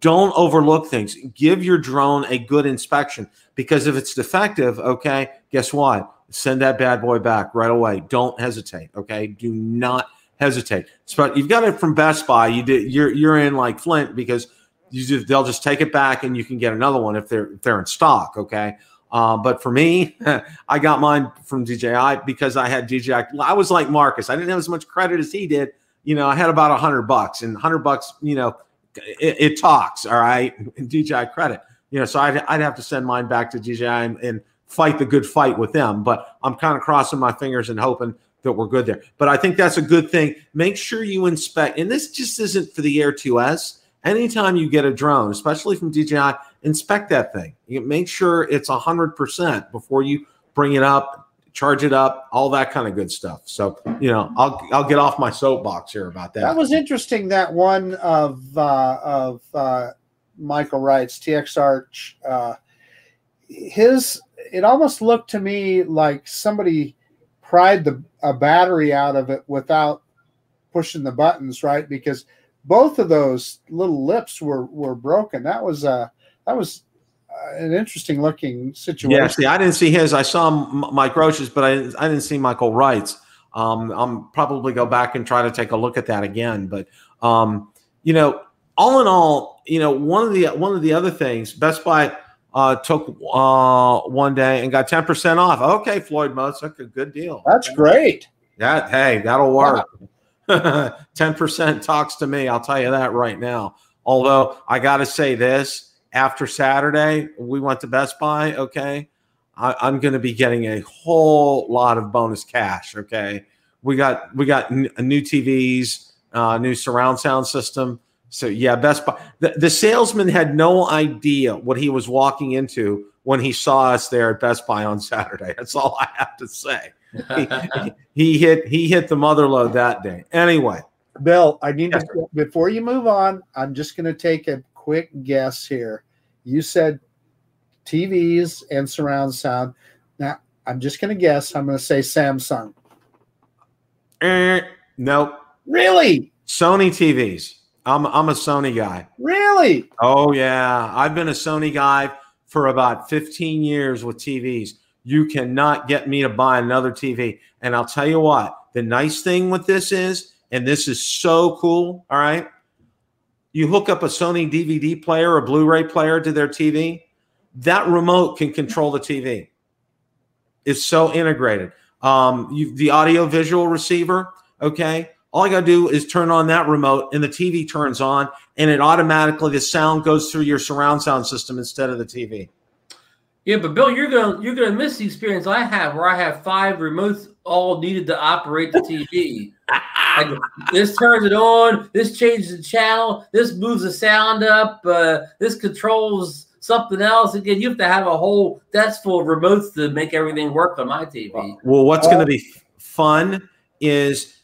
Don't overlook things. Give your drone a good inspection because if it's defective, okay, guess what? send that bad boy back right away. Don't hesitate. Okay, do not hesitate. But you've got it from Best Buy. You did. You're you're in like Flint because you they'll just take it back and you can get another one if they're if they're in stock. Okay. Um, but for me, I got mine from DJI because I had DJI. I was like Marcus. I didn't have as much credit as he did. You know, I had about a hundred bucks, and hundred bucks, you know, it, it talks. All right, DJI credit. You know, so I'd, I'd have to send mine back to DJI and, and fight the good fight with them. But I'm kind of crossing my fingers and hoping that we're good there. But I think that's a good thing. Make sure you inspect, and this just isn't for the Air 2S. Anytime you get a drone, especially from DJI, inspect that thing. You make sure it's 100% before you bring it up, charge it up, all that kind of good stuff. So, you know, I'll I'll get off my soapbox here about that. That was interesting. That one of uh, of uh, Michael Wright's TX Arch, uh, his it almost looked to me like somebody pried the a battery out of it without pushing the buttons, right? Because both of those little lips were were broken. That was uh that was uh, an interesting looking situation. Yeah, see, I didn't see his. I saw Mike Roche's, but I didn't, I didn't see Michael Wright's. Um, I'm probably go back and try to take a look at that again. But um, you know, all in all, you know, one of the one of the other things, Best Buy uh, took uh, one day and got 10% off. Okay, Floyd Mosek, a good deal. That's great. That hey, that'll work. 10% talks to me, I'll tell you that right now. Although I gotta say this, after Saturday, we went to Best Buy, okay. I, am gonna be getting a whole lot of bonus cash. Okay. We got we got n- new TVs, uh, new surround sound system so yeah, Best Buy. The, the salesman had no idea what he was walking into when he saw us there at Best Buy on Saturday. That's all I have to say. he, he, hit he hit the mother lode that day. Anyway, Bill, I need yes, to before you move on. I'm just going to take a quick guess here. You said TVs and surround sound. Now I'm just going to guess. I'm going to say Samsung. Eh, nope. Really? Sony TVs. I'm I'm a Sony guy. Really? Oh yeah, I've been a Sony guy for about 15 years with TVs. You cannot get me to buy another TV. And I'll tell you what, the nice thing with this is, and this is so cool, all right? You hook up a Sony DVD player or Blu-ray player to their TV, that remote can control the TV. It's so integrated. Um, you, the audio visual receiver, okay? All I got to do is turn on that remote and the TV turns on and it automatically the sound goes through your surround sound system instead of the TV. Yeah, but Bill, you're gonna you're gonna miss the experience I have where I have five remotes all needed to operate the TV. like, this turns it on, this changes the channel, this moves the sound up, uh, this controls something else. Again, you have to have a whole that's full of remotes to make everything work on my TV. Well, what's going to be fun is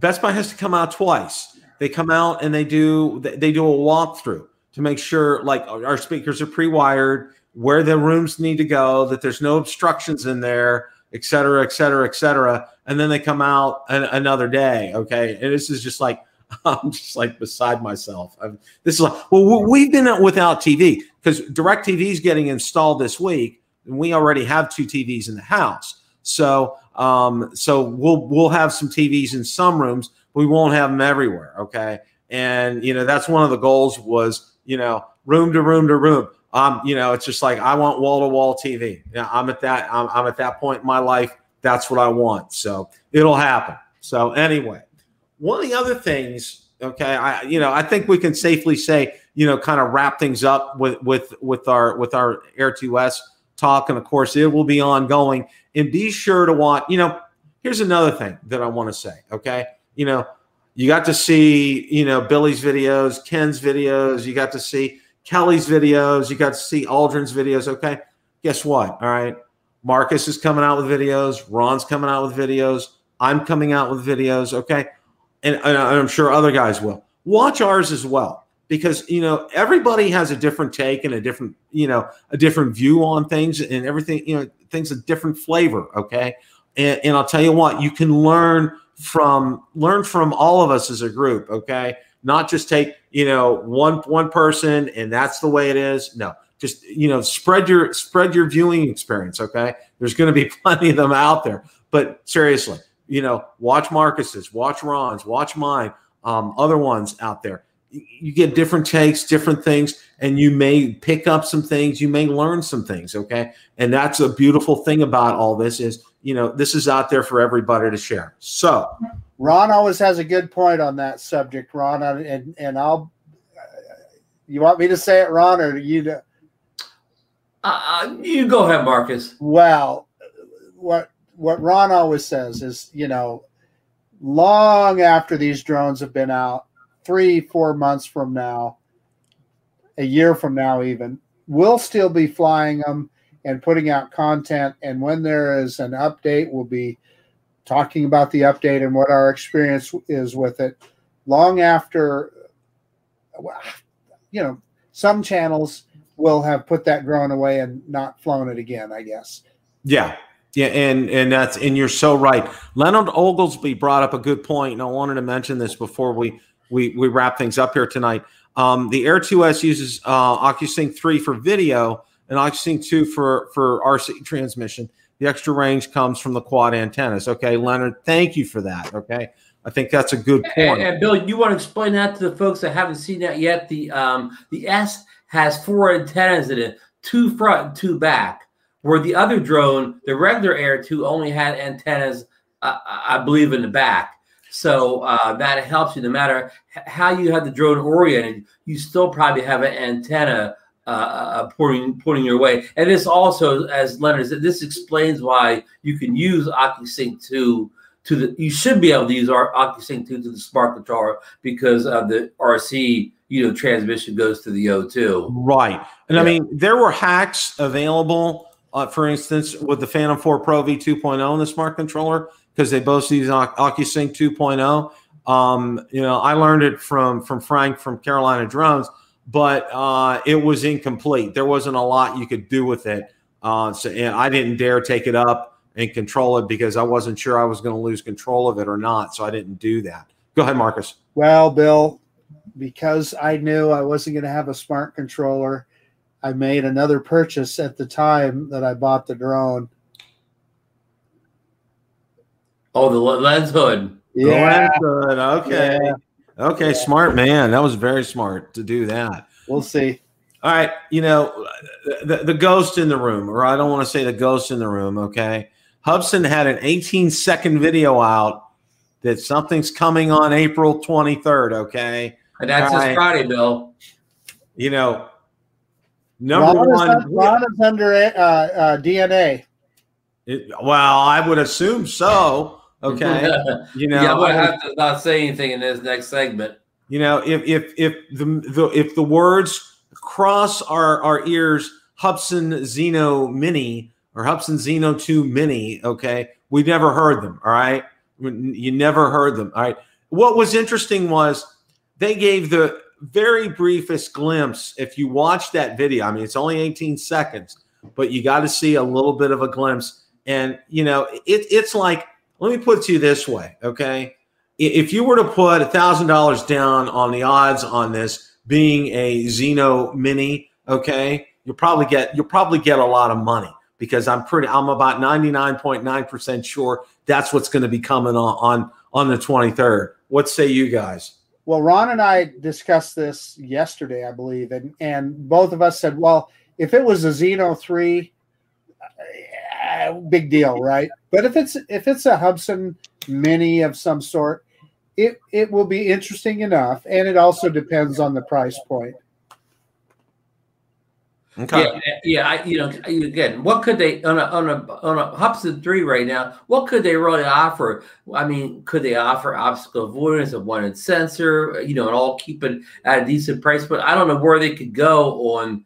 Best Buy has to come out twice. They come out and they do they do a walkthrough to make sure like our speakers are pre-wired, where the rooms need to go, that there's no obstructions in there, et cetera, et cetera, et cetera. And then they come out an, another day. Okay. And this is just like, I'm just like beside myself. I'm, this is like, well, we've been without TV because DirecTV is getting installed this week. And we already have two TVs in the house. So um, so we'll we'll have some TVs in some rooms, but we won't have them everywhere. Okay, and you know that's one of the goals was you know room to room to room. Um, you know, it's just like I want wall to wall TV. Yeah, I'm at that. I'm, I'm at that point in my life. That's what I want. So it'll happen. So anyway, one of the other things, okay, I you know I think we can safely say you know kind of wrap things up with with with our with our Air 2S talk, and of course it will be ongoing and be sure to watch. You know, here's another thing that I want to say. Okay, you know, you got to see you know Billy's videos, Ken's videos. You got to see Kelly's videos. You got to see Aldrin's videos. Okay, guess what? All right, Marcus is coming out with videos. Ron's coming out with videos. I'm coming out with videos. Okay, and, and I'm sure other guys will watch ours as well because you know everybody has a different take and a different you know a different view on things and everything you know things a different flavor okay? And, and i'll tell you what you can learn from learn from all of us as a group okay? Not just take you know one one person and that's the way it is. No just you know spread your spread your viewing experience okay? There's going to be plenty of them out there. But seriously you know watch marcus's watch ron's watch mine um, other ones out there you get different takes, different things, and you may pick up some things. You may learn some things. Okay, and that's a beautiful thing about all this is you know this is out there for everybody to share. So, Ron always has a good point on that subject, Ron, and and I'll. You want me to say it, Ron, or you? To... Uh, you go ahead, Marcus. Well, what what Ron always says is, you know, long after these drones have been out, three, four months from now, a year from now, even, we'll still be flying them and putting out content. And when there is an update, we'll be talking about the update and what our experience is with it. Long after, you know, some channels will have put that drone away and not flown it again, I guess. Yeah. Yeah, and and that's and you're so right. Leonard Oglesby brought up a good point, and I wanted to mention this before we we we wrap things up here tonight. Um, the Air 2S uses uh, OcuSync 3 for video and OcuSync 2 for for RC transmission. The extra range comes from the quad antennas. Okay, Leonard, thank you for that. Okay, I think that's a good point. And, and Bill, you want to explain that to the folks that haven't seen that yet? The um, the S has four antennas in it, two front, two back. Where the other drone, the regular Air 2, only had antennas, uh, I believe, in the back. So uh, that helps you no matter how you have the drone oriented, you still probably have an antenna uh, uh, pointing pointing your way. And this also, as Leonard said, this explains why you can use OcuSync 2 to the. You should be able to use our OcuSync 2 to the smart controller because of the RC you know transmission goes to the O2. Right, and yeah. I mean there were hacks available. Uh, for instance, with the Phantom 4 Pro V2.0 and the smart controller, because they both use OcuSync 2.0. Um, you know, I learned it from from Frank from Carolina Drones, but uh, it was incomplete. There wasn't a lot you could do with it. Uh, so I didn't dare take it up and control it because I wasn't sure I was going to lose control of it or not. So I didn't do that. Go ahead, Marcus. Well, Bill, because I knew I wasn't going to have a smart controller, I made another purchase at the time that I bought the drone. Oh, the lens hood. Yeah. Lens hood. Okay. Yeah. Okay. Yeah. Smart man. That was very smart to do that. We'll see. All right. You know, the, the ghost in the room, or I don't want to say the ghost in the room. Okay. Hubsan had an 18 second video out that something's coming on April 23rd. Okay. And that's this Friday, Bill. You know, number Ron one. Is, Ron is under uh, uh, DNA. It, well, I would assume so. Okay. you know, yeah, gonna have to not say anything in this next segment. You know, if if if the, the if the words cross our our ears, Hubsan Zino Mini or Hubsan Zino Two Mini, okay, we never heard them. All right, you never heard them. All right. What was interesting was they gave the very briefest glimpse. If you watch that video, I mean, it's only 18 seconds, but you got to see a little bit of a glimpse. And, you know, it, it's like, let me put it to you this way, okay? If you were to put a $1,000 down on the odds on this being a Zino Mini, okay, you'll probably get you'll probably get a lot of money because I'm pretty I'm about 99.9% sure that's what's going to be coming on, on on the 23rd. What say you guys? Well, Ron and I discussed this yesterday, I believe, and and both of us said, well, if it was a three, uh, big deal, right? But if it's if it's a Hubsan Mini of some sort, it it will be interesting enough, and it also depends on the price point. Okay. Yeah, yeah. I, you know, again, what could they on a on a on a Hubsan three right now? What could they really offer? I mean, could they offer obstacle avoidance, a one sensor, you know, and all keep it at a decent price? But I don't know where they could go on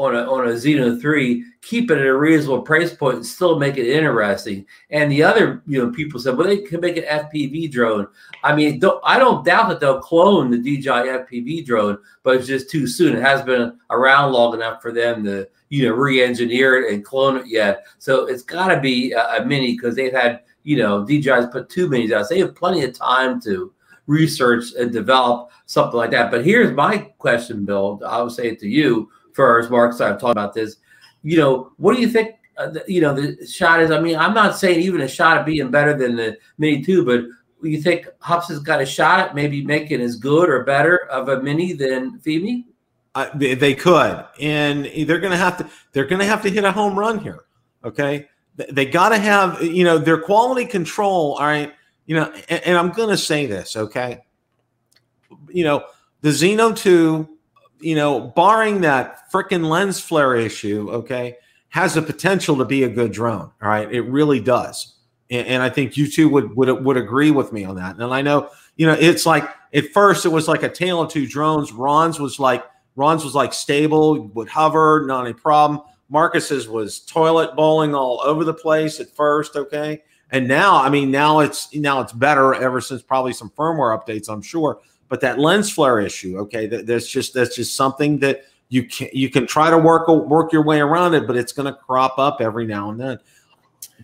on a on a Zino three, keep it at a reasonable price point and still make it interesting. And the other you know people said, well, they can make an FPV drone. I mean, I don't doubt that they'll clone the DJI FPV drone, but it's just too soon. It has been around long enough for them to you know re-engineer it and clone it yet. So it's got to be a, a mini because they've had you know DJI's put two minis out. So they have plenty of time to research and develop something like that. But here's my question, Bill. I will say it to you first. Mark, I've talked about this. You know, what do you think? Uh, the, you know, the shot is. I mean, I'm not saying even a shot at being better than the Mini Two, but you think Hups has got a shot at maybe making as good or better of a Mini than Fimi? Uh, they, could, and they're going to have to. They're going to have to hit a home run here. Okay, they, they got to have you know their quality control. All right, you know, and, and I'm going to say this. Okay, you know, the Zino Two you know, barring that freaking lens flare issue, okay, has the potential to be a good drone. All right, it really does, and, and I think you two would would would agree with me on that. And I know, you know, it's like at first it was like a tale of two drones. Ron's was like Ron's was like stable, would hover, not a problem. Marcus's was toilet bowling all over the place at first, okay, and now I mean now it's now it's better ever since probably some firmware updates, I'm sure. But that lens flare issue, okay, that, that's just that's just something that you can you can try to work work your way around it, but it's going to crop up every now and then.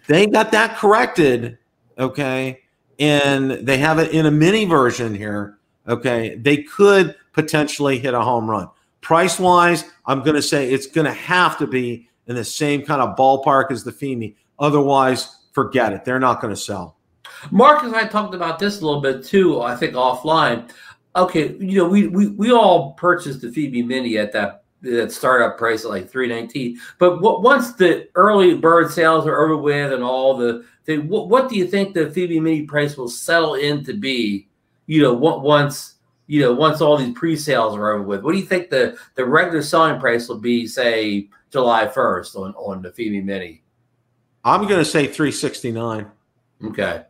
They got that corrected, okay, and they have it in a mini version here. Okay, they could potentially hit a home run. Price wise, I'm going to say it's going to have to be in the same kind of ballpark as the FIMI. Otherwise, forget it. They're not going to sell. Marcus and I talked about this a little bit too, I think offline okay, you know, we we, we all purchased the FIMI Mini at that that startup price at like 319 but what, once the early bird sales are over with and all the thing, what, what do you think the FIMI Mini price will settle in to be you know what once you know once all these pre-sales are over with? What do you think the the regular selling price will be say july 1st on on the FIMI Mini? I'm going to say 369 okay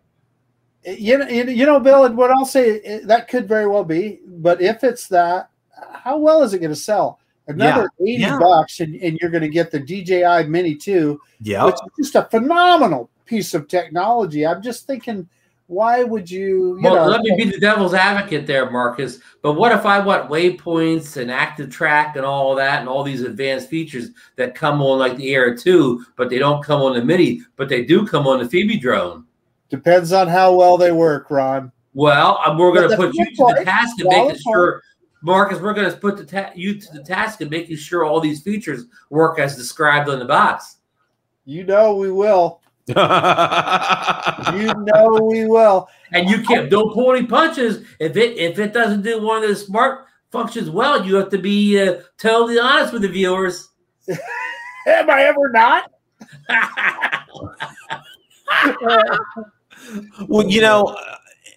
you know, you know, Bill, and what I'll say eh, that could very well be, but if it's that, how well is it going to sell? Another yeah. 80 yeah. bucks, and, and you're going to get the DJI Mini 2, yeah, which is just a phenomenal piece of technology. I'm just thinking, why would you? you well, know, let me be the devil's advocate there, Marcus. But what if I want waypoints and active track and all of that and all these advanced features that come on like the Air 2, but they don't come on the Mini, but they do come on the FIMI drone? Depends on how well they work, Ron. Well, uh, we're going to put you to the task of making sure, Marcus. We're going to put the ta- you to the task of making sure all these features work as described on the box. You know we will. you know we will. And you can't don't pull any punches if it if it doesn't do one of the smart functions well. You have to be uh, totally honest with the viewers. Am I ever not? well, you know,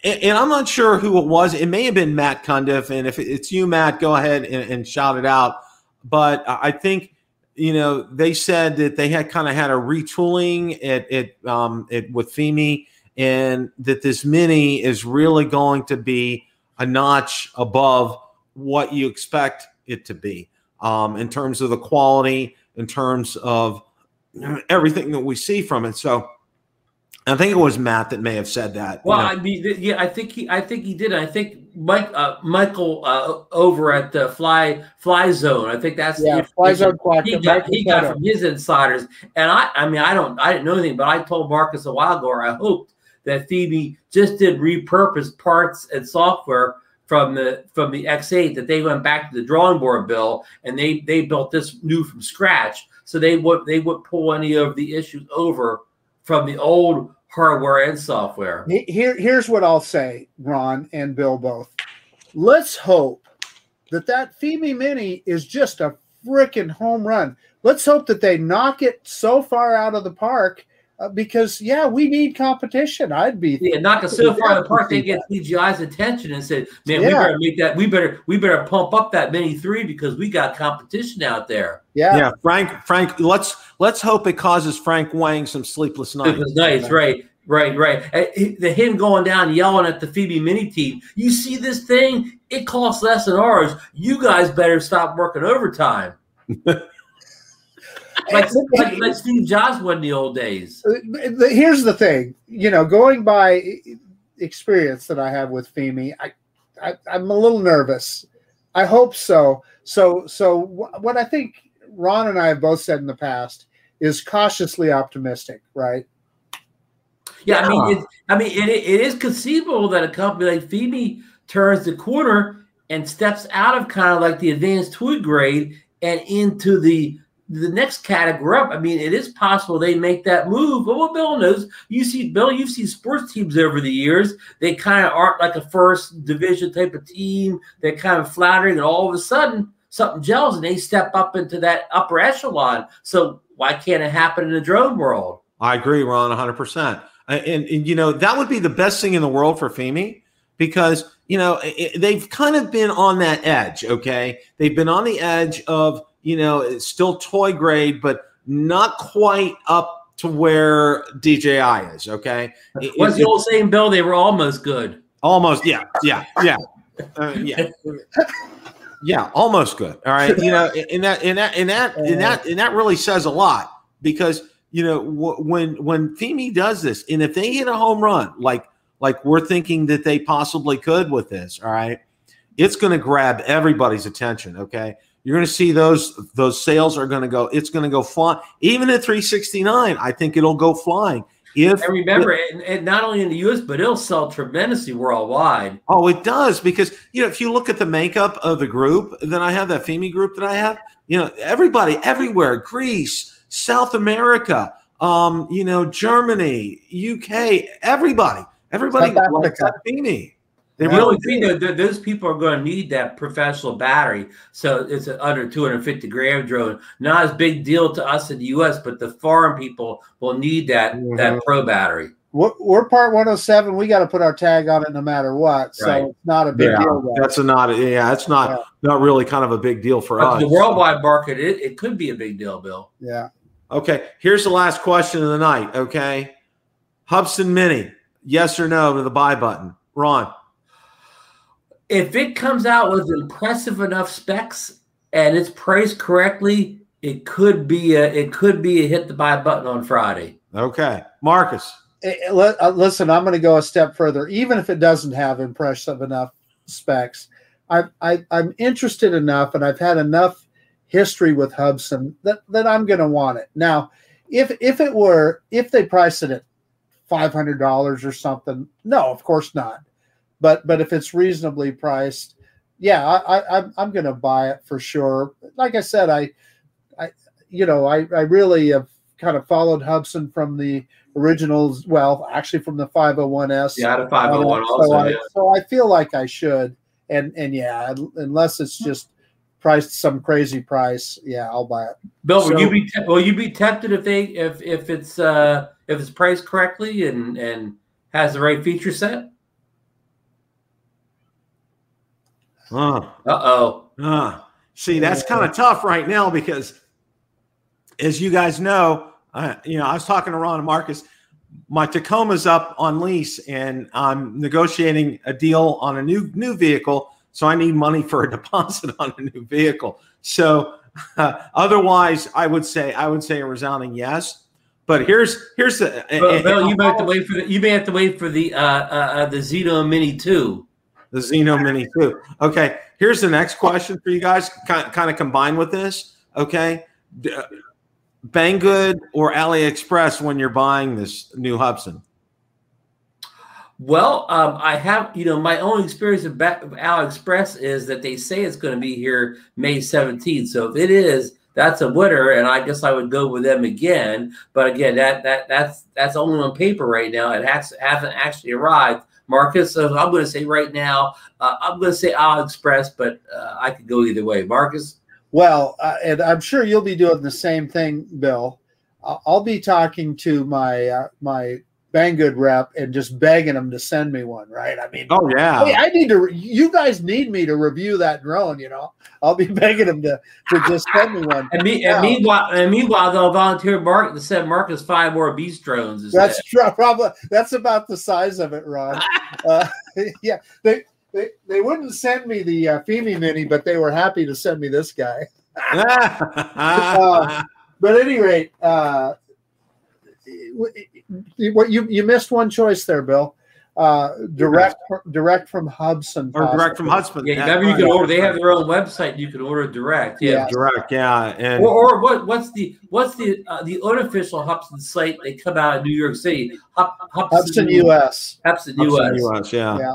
and I'm not sure who it was. It may have been Matt Cundiff, and if it's you, Matt, go ahead and, and shout it out. But I think you know they said that they had kind of had a retooling at it um, it with FIMI, and that this mini is really going to be a notch above what you expect it to be um, in terms of the quality, in terms of everything that we see from it. So I think it was Matt that may have said that. Well, you know? I mean, yeah, I think he, I think he did. I think Mike, uh, Michael, uh, over at the Fly Fly Zone. I think that's yeah, Fly Zone. He got, he got from his insiders, and I, I mean, I don't, I didn't know anything, but I told Marcus a while ago, or I hoped that FIMI just did repurpose parts and software from the from the X8 that they went back to the drawing board bill and they they built this new from scratch. So they would they would pull any of the issues over from the old hardware and software. Here, here's what I'll say, Ron and Bill both. Let's hope that that FIMI Mini is just a freaking home run. Let's hope that they knock it so far out of the park uh, because yeah, we need competition. I'd be yeah, knock it so far out the park they get DJI's attention and said, "Man, yeah. we better make that. We better we better pump up that Mini three because we got competition out there." Yeah, yeah. Frank, Frank, let's let's hope it causes Frank Wang some sleepless nights. Sleepless nights, right. Right, right. The him going down yelling at the FIMI Mini team. You see this thing? It costs less than ours. You guys better stop working overtime. like, like, like Steve Jobs was in the old days. Uh, here's the thing, you know, going by experience that I have with FIMI, I, I I'm a little nervous. I hope so. So, so what I think Ron and I have both said in the past is cautiously optimistic, right? Yeah, I mean, it, I mean, it, it is conceivable that a company like FIMI turns the corner and steps out of kind of like the advanced toy grade and into the the next category up. I mean, it is possible they make that move. But what Bill knows, you see, Bill, you've seen sports teams over the years. They kind of aren't like a first division type of team. They're kind of flattering, and all of a sudden, something gels and they step up into that upper echelon. So why can't it happen in the drone world? I agree, Ron, 100%. And, and, you know, that would be the best thing in the world for FIMI because you know, it, they've kind of been on that edge. Okay, they've been on the edge of you know, it's still toy grade, but not quite up to where DJI is. Okay, what's the old saying, Bill? They were almost good. Almost, yeah, yeah, yeah, uh, yeah. Yeah, almost good. All right, you know, and that and that and that and that and that really says a lot because you know when when Fimi does this, and if they hit a home run like like we're thinking that they possibly could with this, all right, it's going to grab everybody's attention. Okay, you're going to see those those sales are going to go. It's going to go flying. Even at 369, I think it'll go flying. If and remember, it, and not only in the U.S., but it'll sell tremendously worldwide. Oh, it does because you know if you look at the makeup of the group that I have, that FIMI group that I have, you know everybody everywhere, Greece, South America, um, you know Germany, UK, everybody, everybody loves that FIMI. They really think that those people are going to need that professional battery. So it's an under 250 gram drone. Not as big deal to us in the U.S., but the foreign people will need that mm-hmm. that pro battery. We're, we're, part 107. We got to put our tag on it no matter what. So right. it's not a big yeah, deal. Though. That's a not. Yeah, it's not yeah. not really kind of a big deal for but us. The worldwide market, it, it could be a big deal, Bill. Yeah. Okay. Here's the last question of the night. Okay. Hubsan Mini, yes or no to the buy button, Ron if it comes out with impressive enough specs and it's priced correctly, it could be a it could be a hit the buy button on Friday. Okay, Marcus. Uh, listen, I'm going to go a step further. Even if it doesn't have impressive enough specs, I, I, I'm interested enough, and I've had enough history with Hubsan that that I'm going to want it. Now, if if it were if they price it at five hundred dollars or something, no, of course not but but if it's reasonably priced, yeah, I, I I'm I'm gonna buy it for sure. Like I said, I I you know I I really have kind of followed Hubsan from the originals. Well, actually from the 501s. Yeah, the 501 also. So I, so I feel like I should. And and yeah, unless it's just priced some crazy price, yeah, I'll buy it. Bill, so, will you be will you be tempted if they if if it's uh if it's priced correctly and and has the right feature set? Uh oh. Uh, see, that's kind of tough right now because, as you guys know, uh, you know, I was talking to Ron and Marcus. My Tacoma's up on lease, and I'm negotiating a deal on a new new vehicle. So I need money for a deposit on a new vehicle. So uh, otherwise, I would say I would say a resounding yes. But here's here's the. Well, Bill, you may have to wait for the you may have to wait for the uh, uh, uh the Zino Mini two the Zino Mini 2. Okay, here's the next question for you guys, kind, of combined with this. Okay, uh, Banggood or AliExpress when you're buying this new Hubsan? Well, um, I have, you know, my own experience with AliExpress is that they say it's going to be here May 17th. So if it is, that's a winner, and I guess I would go with them again. But again, that that that's that's only on paper right now. It has, hasn't actually arrived. Marcus, so I'm going to say right now, uh, I'm going to say AliExpress, but uh, I could go either way. Marcus? Well, uh, and I'm sure you'll be doing the same thing, Bill. I'll be talking to my uh, my Banggood rep and just begging them to send me one, right? I mean, oh yeah, hey, I need to. You guys need me to review that drone. You know, I'll be begging them to to just send me one. and, me, and meanwhile, and meanwhile, they'll volunteer Mark to send Marcus five more beast drones. That's true. Probably that's about the size of it, Ron. uh, yeah, they, they they wouldn't send me the uh, FIMI Mini, but they were happy to send me this guy. uh, but at any rate, uh, what you you missed one choice there, Bill. Uh, direct direct from Hubsan or direct from Hubsan. Yeah, yeah you can order. They have their own website. You can order direct. Yeah, yeah. direct. Yeah, and or, or, what? What's the what's the uh, the unofficial Hubsan site? They come out of New York City. Hub, Hubsan, Hubsan US. Hubsan, Hubsan US. US. Yeah. Yeah.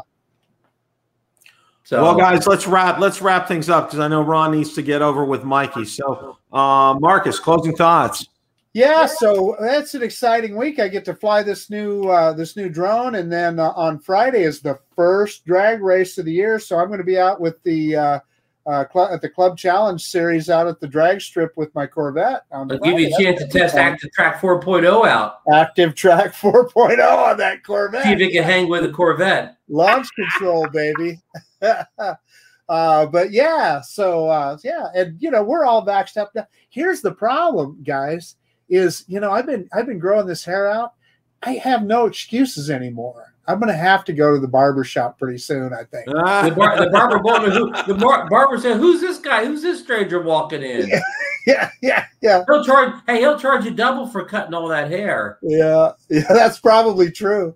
So, well, guys, let's wrap let's wrap things up because I know Ron needs to get over with Mikey. So, uh, Marcus, closing thoughts. Yeah, so that's an exciting week. I get to fly this new uh, this new drone, and then uh, on Friday is the first drag race of the year. So I'm going to be out with the uh, uh, cl- at the Club Challenge series out at the drag strip with my Corvette. I'll give you a chance to test Active Track 4.0 out. Active Track 4.0 on that Corvette. See if it can hang with a Corvette. Launch control, baby. uh, but yeah, so uh, yeah, and you know we're all vaxxed up now. Here's the problem, guys: is you know I've been I've been growing this hair out. I have no excuses anymore. I'm going to have to go to the barber shop pretty soon. I think the, bar, the barber who, the bar, barber said, "Who's this guy? Who's this stranger walking in?" Yeah, yeah, yeah, yeah. He'll charge. Hey, he'll charge you double for cutting all that hair. Yeah, yeah, that's probably true.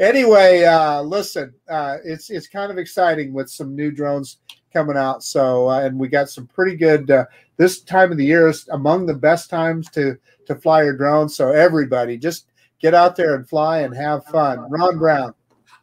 Anyway, uh, listen, uh, it's it's kind of exciting with some new drones coming out. So, uh, and we got some pretty good. This time of the year is among the best times to to fly your drone. So everybody, just get out there and fly and have fun. Ron Brown.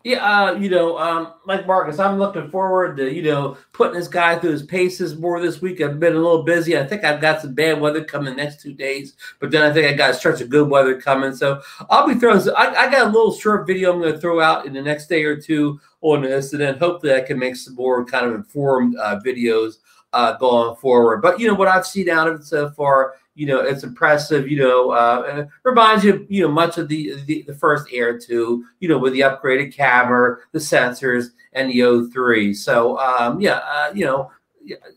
Yeah, uh, you know, um, like Marcus, I'm looking forward to you know putting this guy through his paces more this week. I've been a little busy. I think I've got some bad weather coming next two days, but then I think I got a stretch of good weather coming. So I'll be throwing. I, I got a little short video I'm going to throw out in the next day or two on this, and then hopefully I can make some more kind of informed uh, videos uh, going forward. But you know what I've seen out of it so far you know, it's impressive. You know, uh, reminds you, you know, much of the, the, the first Air Two. You know, with the upgraded camera, the sensors, and the O3. So, um, yeah, uh, you know,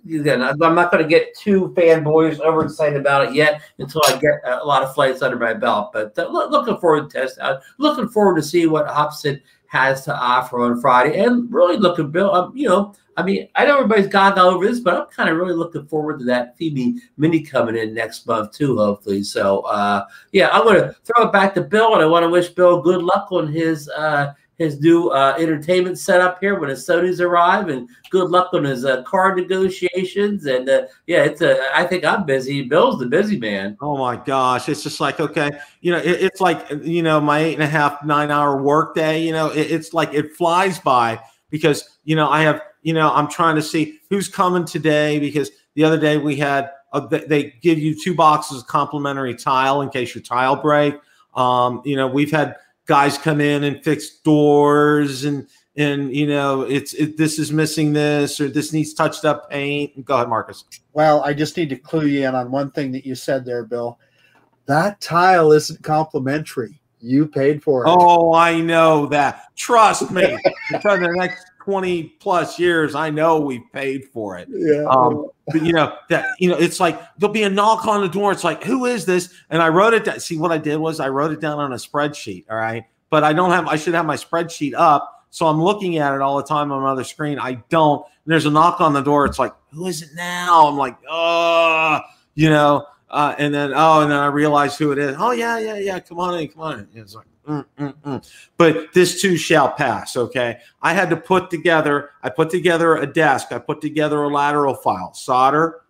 again, I'm not going to get too fanboys overexcited about it yet until I get a lot of flights under my belt. But uh, looking forward to test out. Looking forward to see what Hubsan has to offer on Friday, and really looking, Bill. Um, you know, I mean, I know everybody's gaga over this, but I'm kind of really looking forward to that FIMI mini coming in next month too, hopefully. So, uh, yeah, I'm to throw it back to Bill, and I want to wish Bill good luck on his uh, his new uh, entertainment setup here when his Sony's arrive, and good luck on his uh, car negotiations. And uh, yeah, it's a. I think I'm busy. Bill's the busy man. Oh my gosh, it's just like okay, you know, it, it's like you know my eight and a half nine hour work day. You know, it, it's like it flies by because you know I have you know I'm trying to see who's coming today because the other day we had uh, they give you two boxes of complimentary tile in case your tile break. Um, you know, we've had guys come in and fix doors and and you know it's it, this is missing this or this needs touched up paint. Go ahead, Marcus. Well, I just need to clue you in on one thing that you said there, Bill. That tile isn't complimentary. You paid for it. Oh, I know that. Trust me. because the next 20 plus years, I know we've paid for it. Yeah. Um, but you know, that you know, it's like there'll be a knock on the door. It's like, who is this? And I wrote it down. See, what I did was I wrote it down on a spreadsheet. All right. But I don't have I should have my spreadsheet up. So I'm looking at it all the time on another screen. I don't. And there's a knock on the door. It's like, who is it now? I'm like, oh, you know. Uh, and then oh, and then I realize who it is. Oh yeah, yeah, yeah. Come on in, come on in. It's like, mm, mm, mm. but this too shall pass. Okay, I had to put together. I put together a desk. I put together a lateral file, Sauder.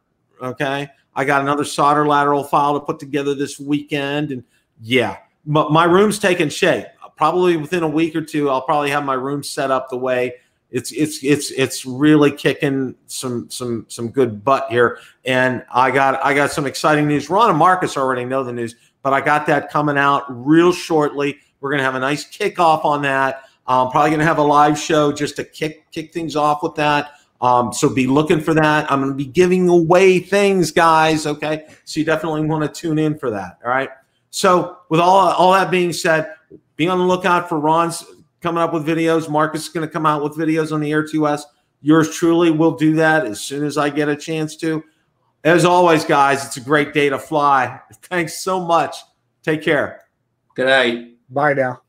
Okay, I got another Sauder lateral file to put together this weekend, and yeah, but my room's taking shape. Probably within a week or two, I'll probably have my room set up the way it's it's it's it's really kicking some some some good butt here. And I got I got some exciting news. Ron and Marcus already know the news, but I got that coming out real shortly. We're gonna have a nice kickoff on that. I'm probably gonna have a live show just to kick kick things off with that. Um, so be looking for that. I'm gonna be giving away things, guys. Okay, so you definitely want to tune in for that. All right. So with all all that being said, be on the lookout for Ron's coming up with videos. Marcus is going to come out with videos on the Air 2S. Yours truly will do that as soon as I get a chance to. As always, guys, it's a great day to fly. Thanks so much. Take care. Good night. Bye now.